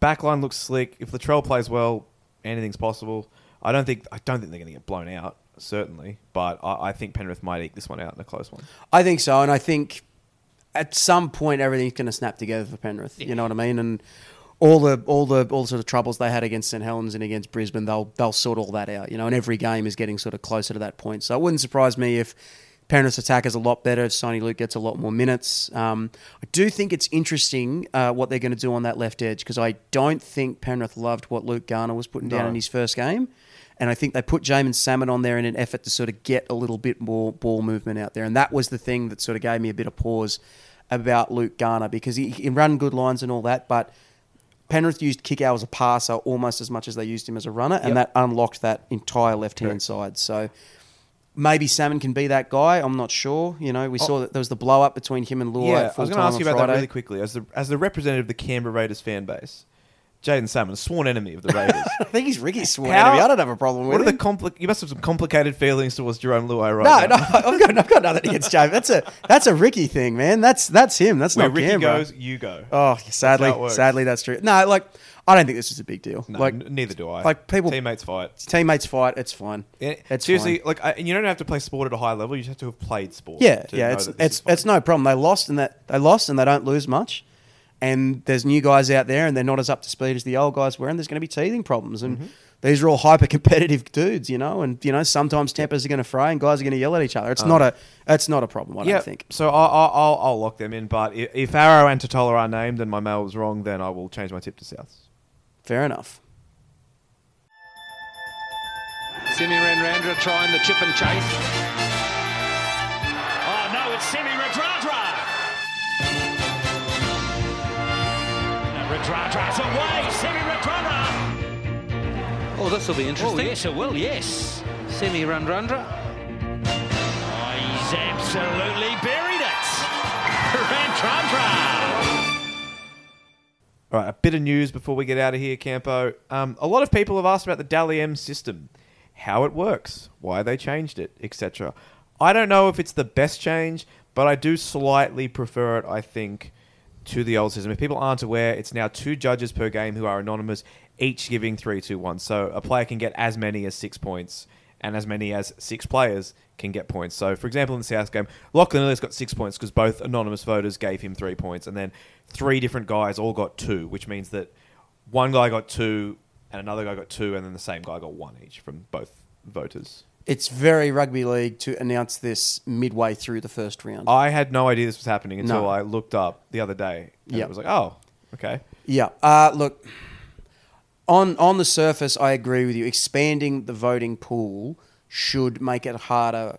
backline looks slick. If Latrell plays well, anything's possible. I don't think I don't think they're going to get blown out, certainly. But I, I think Penrith might eke this one out in a close one. I think so, and I think at some point everything's going to snap together for Penrith. You know what I mean? And all the all the all the sort of troubles they had against St Helens and against Brisbane, they'll they'll sort all that out. You know, and every game is getting sort of closer to that point. So it wouldn't surprise me if. Penrith's attack is a lot better. If Soni Luke gets a lot more minutes, um, I do think it's interesting uh, what they're going to do on that left edge because I don't think Penrith loved what Luke Garner was putting down No. in his first game. And I think they put Jaeman Salmon on there in an effort to sort of get a little bit more ball movement out there. And that was the thing that sort of gave me a bit of pause about Luke Garner because he, he ran good lines and all that, but Penrith used Kikau as a passer almost as much as they used him as a runner, and Yep. that unlocked that entire left hand side. So maybe Salmon can be that guy. I'm not sure. You know, we Oh. saw that there was the blow up between him and Luai Yeah, I was going to ask you about that really quickly. As the as the representative of the Canberra Raiders fan base, Jaden Salmon, sworn enemy of the Raiders. I think he's Ricky's sworn How- enemy. I don't have a problem with it. what are the him. compli- You must have some complicated feelings towards Jarome Luai right no, now. no, I've got, I've got nothing against James. That's a that's a Ricky thing, man. That's that's him. That's Where not Ricky Canberra. goes, you go. Oh, sadly, sadly, that's true. No, like I don't think this is a big deal. No, like n- neither do I. like people- teammates fight. teammates fight, it's fine. Yeah, It's seriously, fine. like, I, and you don't have to play sport at a high level. You just have to have played sport. Yeah, yeah, it's it's it's no problem. They lost and that they lost and they don't lose much. And there's new guys out there and they're not as up to speed as the old guys were, and there's going to be teething problems. And Mm-hmm. these are all hyper competitive dudes, you know. And you know sometimes tempers are going to fray and guys are going to yell at each other. It's not a it's not a problem. I yeah, don't think. So I'll, I'll, I'll, I'll lock them in. But if, if Arrow and Tatola are named and my mail was wrong, then I will change my tip to Souths. Fair enough. Semi Radradra trying the chip and chase. Oh no, it's Semi Radradra. Radradra's away. Semi Radradra. Oh, this will be oh, interesting. Oh yes, it will. Yes. Simi oh, he's absolutely buried All right, a bit of news before we get out of here, Campo. Um, a lot of people have asked about the Dally M system, how it works, why they changed it, etc. I don't know if it's the best change, but I do slightly prefer it, I think, to the old system. If people aren't aware, it's now two judges per game who are anonymous, each giving three, two, one. So a player can get as many as six points, and as many as six players can get points. So, for example, in the South game, Lachlan Ilias got six points because both anonymous voters gave him three points, and then three different guys all got two, which means that one guy got two, and another guy got two, and then the same guy got one each from both voters. It's very rugby league to announce this midway through the first round. I had no idea this was happening until No. I looked up the other day. And Yep. it was like, oh, okay. Yeah. Uh, look, on on the surface, I agree with you. Expanding the voting pool should make it harder.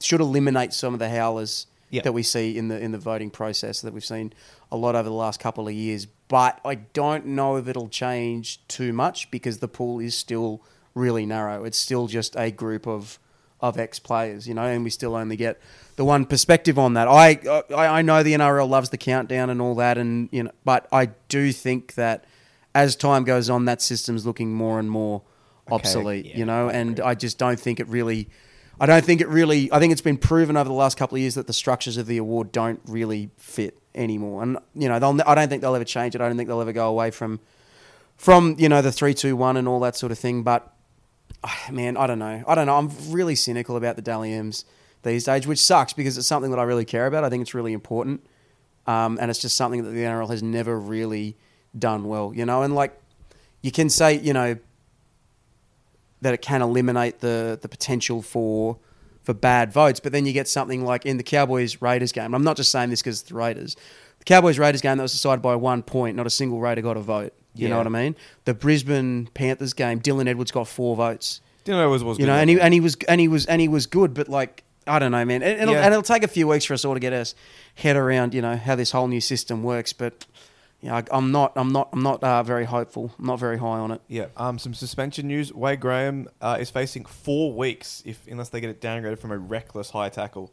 Should eliminate some of the howlers Yeah. that we see in the in the voting process that we've seen a lot over the last couple of years. But I don't know if it'll change too much because the pool is still really narrow. It's still just a group of of ex players, you know, and we still only get the one perspective on that. I, I I know the NRL loves the countdown and all that, and you know, but I do think that as time goes on, that system's looking more and more obsolete, yeah, you know, and I just don't think it really. I don't think it really. I think it's been proven over the last couple of years that the structures of the award don't really fit anymore, and you know, they'll. I don't think they'll ever change it. I don't think they'll ever go away from, from you know the three, two, one, and all that sort of thing. But ah, man, I don't know. I don't know. I'm really cynical about the Dally M's these days, which sucks because it's something that I really care about. I think it's really important, um, and it's just something that the NRL has never really done well. You know, and like you can say, you know, that it can eliminate the the potential for for bad votes, but then you get something like in the Cowboys Raiders game. I'm not just saying this because it's the Raiders. The Cowboys Raiders game that was decided by one point, not a single Raider got a vote. You know what I mean? The Brisbane Panthers game, Dylan Edwards got four votes. Know it was, You good. know, and he and he was and he was and he was good, but like I don't know, man. It'll, Yeah. and it'll take a few weeks for us all to get us head around, you know, how this whole new system works. But yeah, I, I'm not, I'm not, I'm not uh, very hopeful. I'm not very high on it. Yeah, um, some suspension news. Wade Graham uh, is facing four weeks if unless they get it downgraded from a reckless high tackle.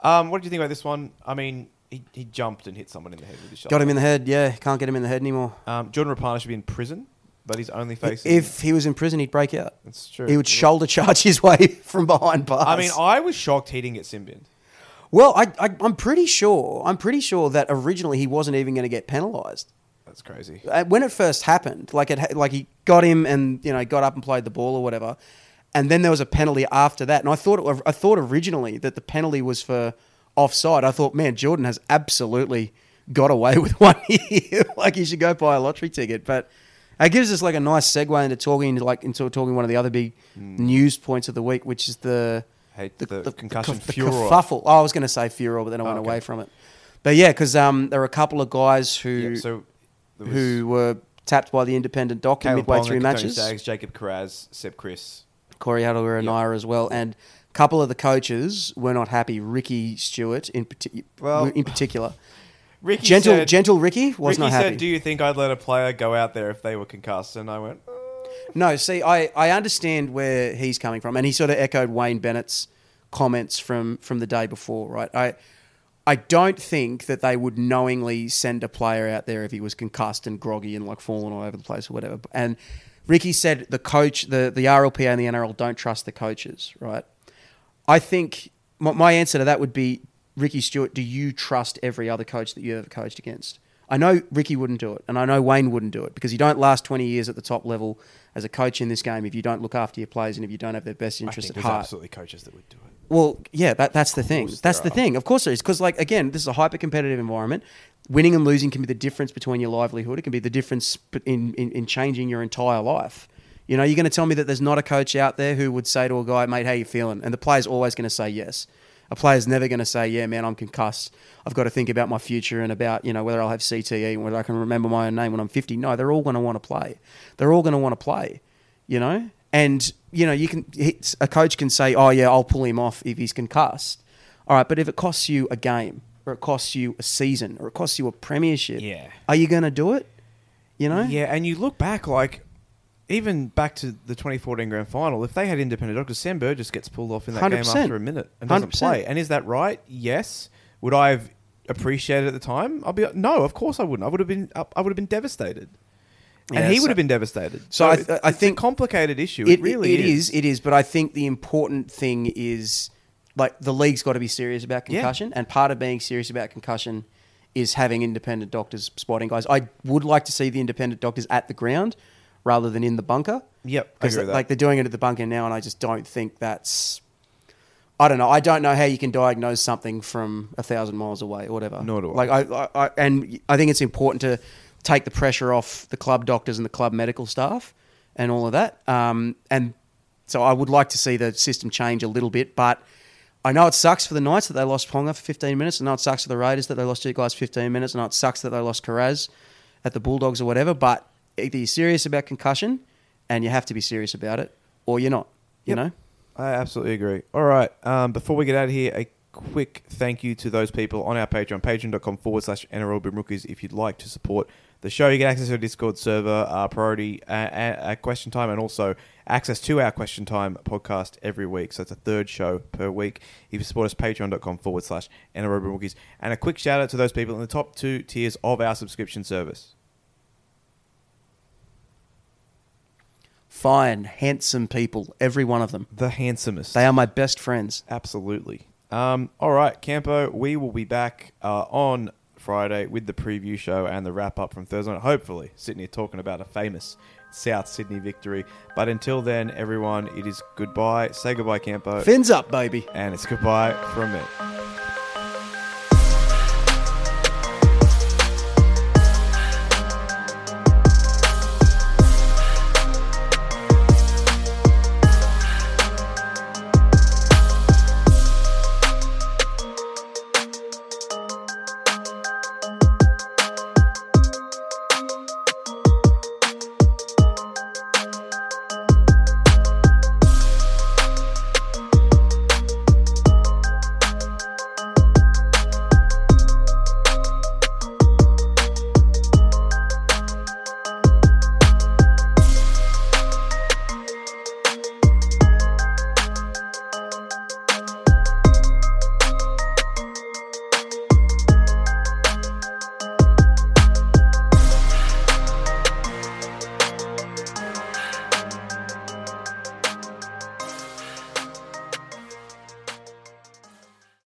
Um, what did you think about this one? I mean, he, he jumped and hit someone in the head with his shoulder. Got him in the head. Yeah, can't get him in the head anymore. Um, Jordan Rapana should be in prison, but he's only facing. If he was in prison, he'd break out. That's true. He would shoulder charge his way from behind bars. I mean, I was shocked he didn't get sin binned. Well, I, I, I'm pretty sure. I'm pretty sure that originally he wasn't even going to get penalised. That's crazy. Uh, when it first happened, like it, ha- like he got him and you know got up and played the ball or whatever, and then there was a penalty after that. And I thought it, I thought originally that the penalty was for offside. I thought, man, Jordan has absolutely got away with one here. like he should go buy a lottery ticket. But it gives us like a nice segue into talking like into talking one of the other big news points of the week, which is the Hate the concussion the furor. kerfuffle. Oh, I was going to say furor, but then I went okay. away from it. But yeah, because um, there were a couple of guys who Yeah, so who were tapped by the independent doc in Caleb midway through Tony matches. Jacob Kiraz, Seb Kris. Corey Adler and Yeah. Naira as well, and a couple of the coaches were not happy. Ricky Stuart in, parti- Well- in particular, Ricky gentle said, gentle Ricky was Ricky not happy. said, "Do you think I'd let a player go out there if they were concussed?" And I went, "Uh, No, see, I, I understand where he's coming from, and he sort of echoed Wayne Bennett's comments from from the day before, right? I I don't think that they would knowingly send a player out there if he was concussed and groggy and like falling all over the place or whatever. And Ricky said the coach, the the RLPA and the NRL don't trust the coaches, right? I think my, my answer to that would be Ricky Stuart. Do you trust every other coach that you ever coached against? I know Ricky wouldn't do it, and I know Wayne wouldn't do it because you don't last twenty years at the top level as a coach in this game if you don't look after your players and if you don't have their best interest at there's heart. absolutely coaches that would do it." Well, yeah, that, that's the thing. That's the are. thing. Of course there is. Because, like, again, this is a hyper competitive environment. Winning and losing can be the difference between your livelihood. It can be the difference in, in, in changing your entire life. You know, you're going to tell me that there's not a coach out there who would say to a guy, mate, how you feeling? And the player's always going to say yes. A player's never going to say, yeah, man, I'm concussed. I've got to think about my future and about, you know, whether I'll have CTE and whether I can remember my own name when I'm 50. No, they're all going to want to play. They're all going to want to play, you know? And, you know, you can, a coach can say, oh, yeah, I'll pull him off if he's concussed. All right, but if it costs you a game or it costs you a season or it costs you a premiership, Yeah. are you going to do it? You know? Yeah, and you look back like even back to the 2014 grand final, if they had independent doctors, Sam Burgess gets pulled off in that game 100%. after a minute and doesn't 100%. play. And is that right? Yes. Would I have appreciated it at the time? I'll be no. Of course I wouldn't. I would have been. I would have been devastated. And Yeah, he so- would have been devastated. So I th- I it's think- a complicated issue. It, It, really it is. is. It is. But I think the important thing is like the league's got to be serious about Yeah. concussion, and part of being serious about concussion is having independent doctors spotting guys. I would like to see the independent doctors at the ground rather than in the bunker. Yep, I because agree with that. like they're doing it at the bunker now, and I just don't think that's. I don't know. I don't know how you can diagnose something from a thousand miles away or whatever. Nor do I. Like I, I, I, and I think it's important to take the pressure off the club doctors and the club medical staff and all of that. Um, and so I would like to see the system change a little bit, but I know it sucks for the Knights that they lost Ponga for 15 minutes. I know it sucks for the Raiders that they lost two guys 15 minutes. I know it sucks that they lost Kiraz at the Bulldogs or whatever. But either you're serious about concussion, and you have to be serious about it, or you're not. You Yep. know. I absolutely agree. All right. Um, before we get out of here, a quick thank you to those people on our Patreon, patreon.com forward slash NRL Rookies. If you'd like to support the show, you get access to our Discord server, our priority uh, uh, question time, and also access to our question time podcast every week. So it's a third show per week. If you support us, patreon.com forward slash NRL Rookies. And a quick shout out to those people in the top two tiers of our subscription service. Fine, handsome people, every one of them. The handsomest. They are my best friends. Absolutely. Um, all right, Campo, we will be back uh, on Friday with the preview show and the wrap up from Thursday night. Hopefully, sitting here talking about a famous South Sydney victory. But until then, everyone, it is goodbye. Say goodbye, Campo. Fins up, baby. and it's goodbye from me.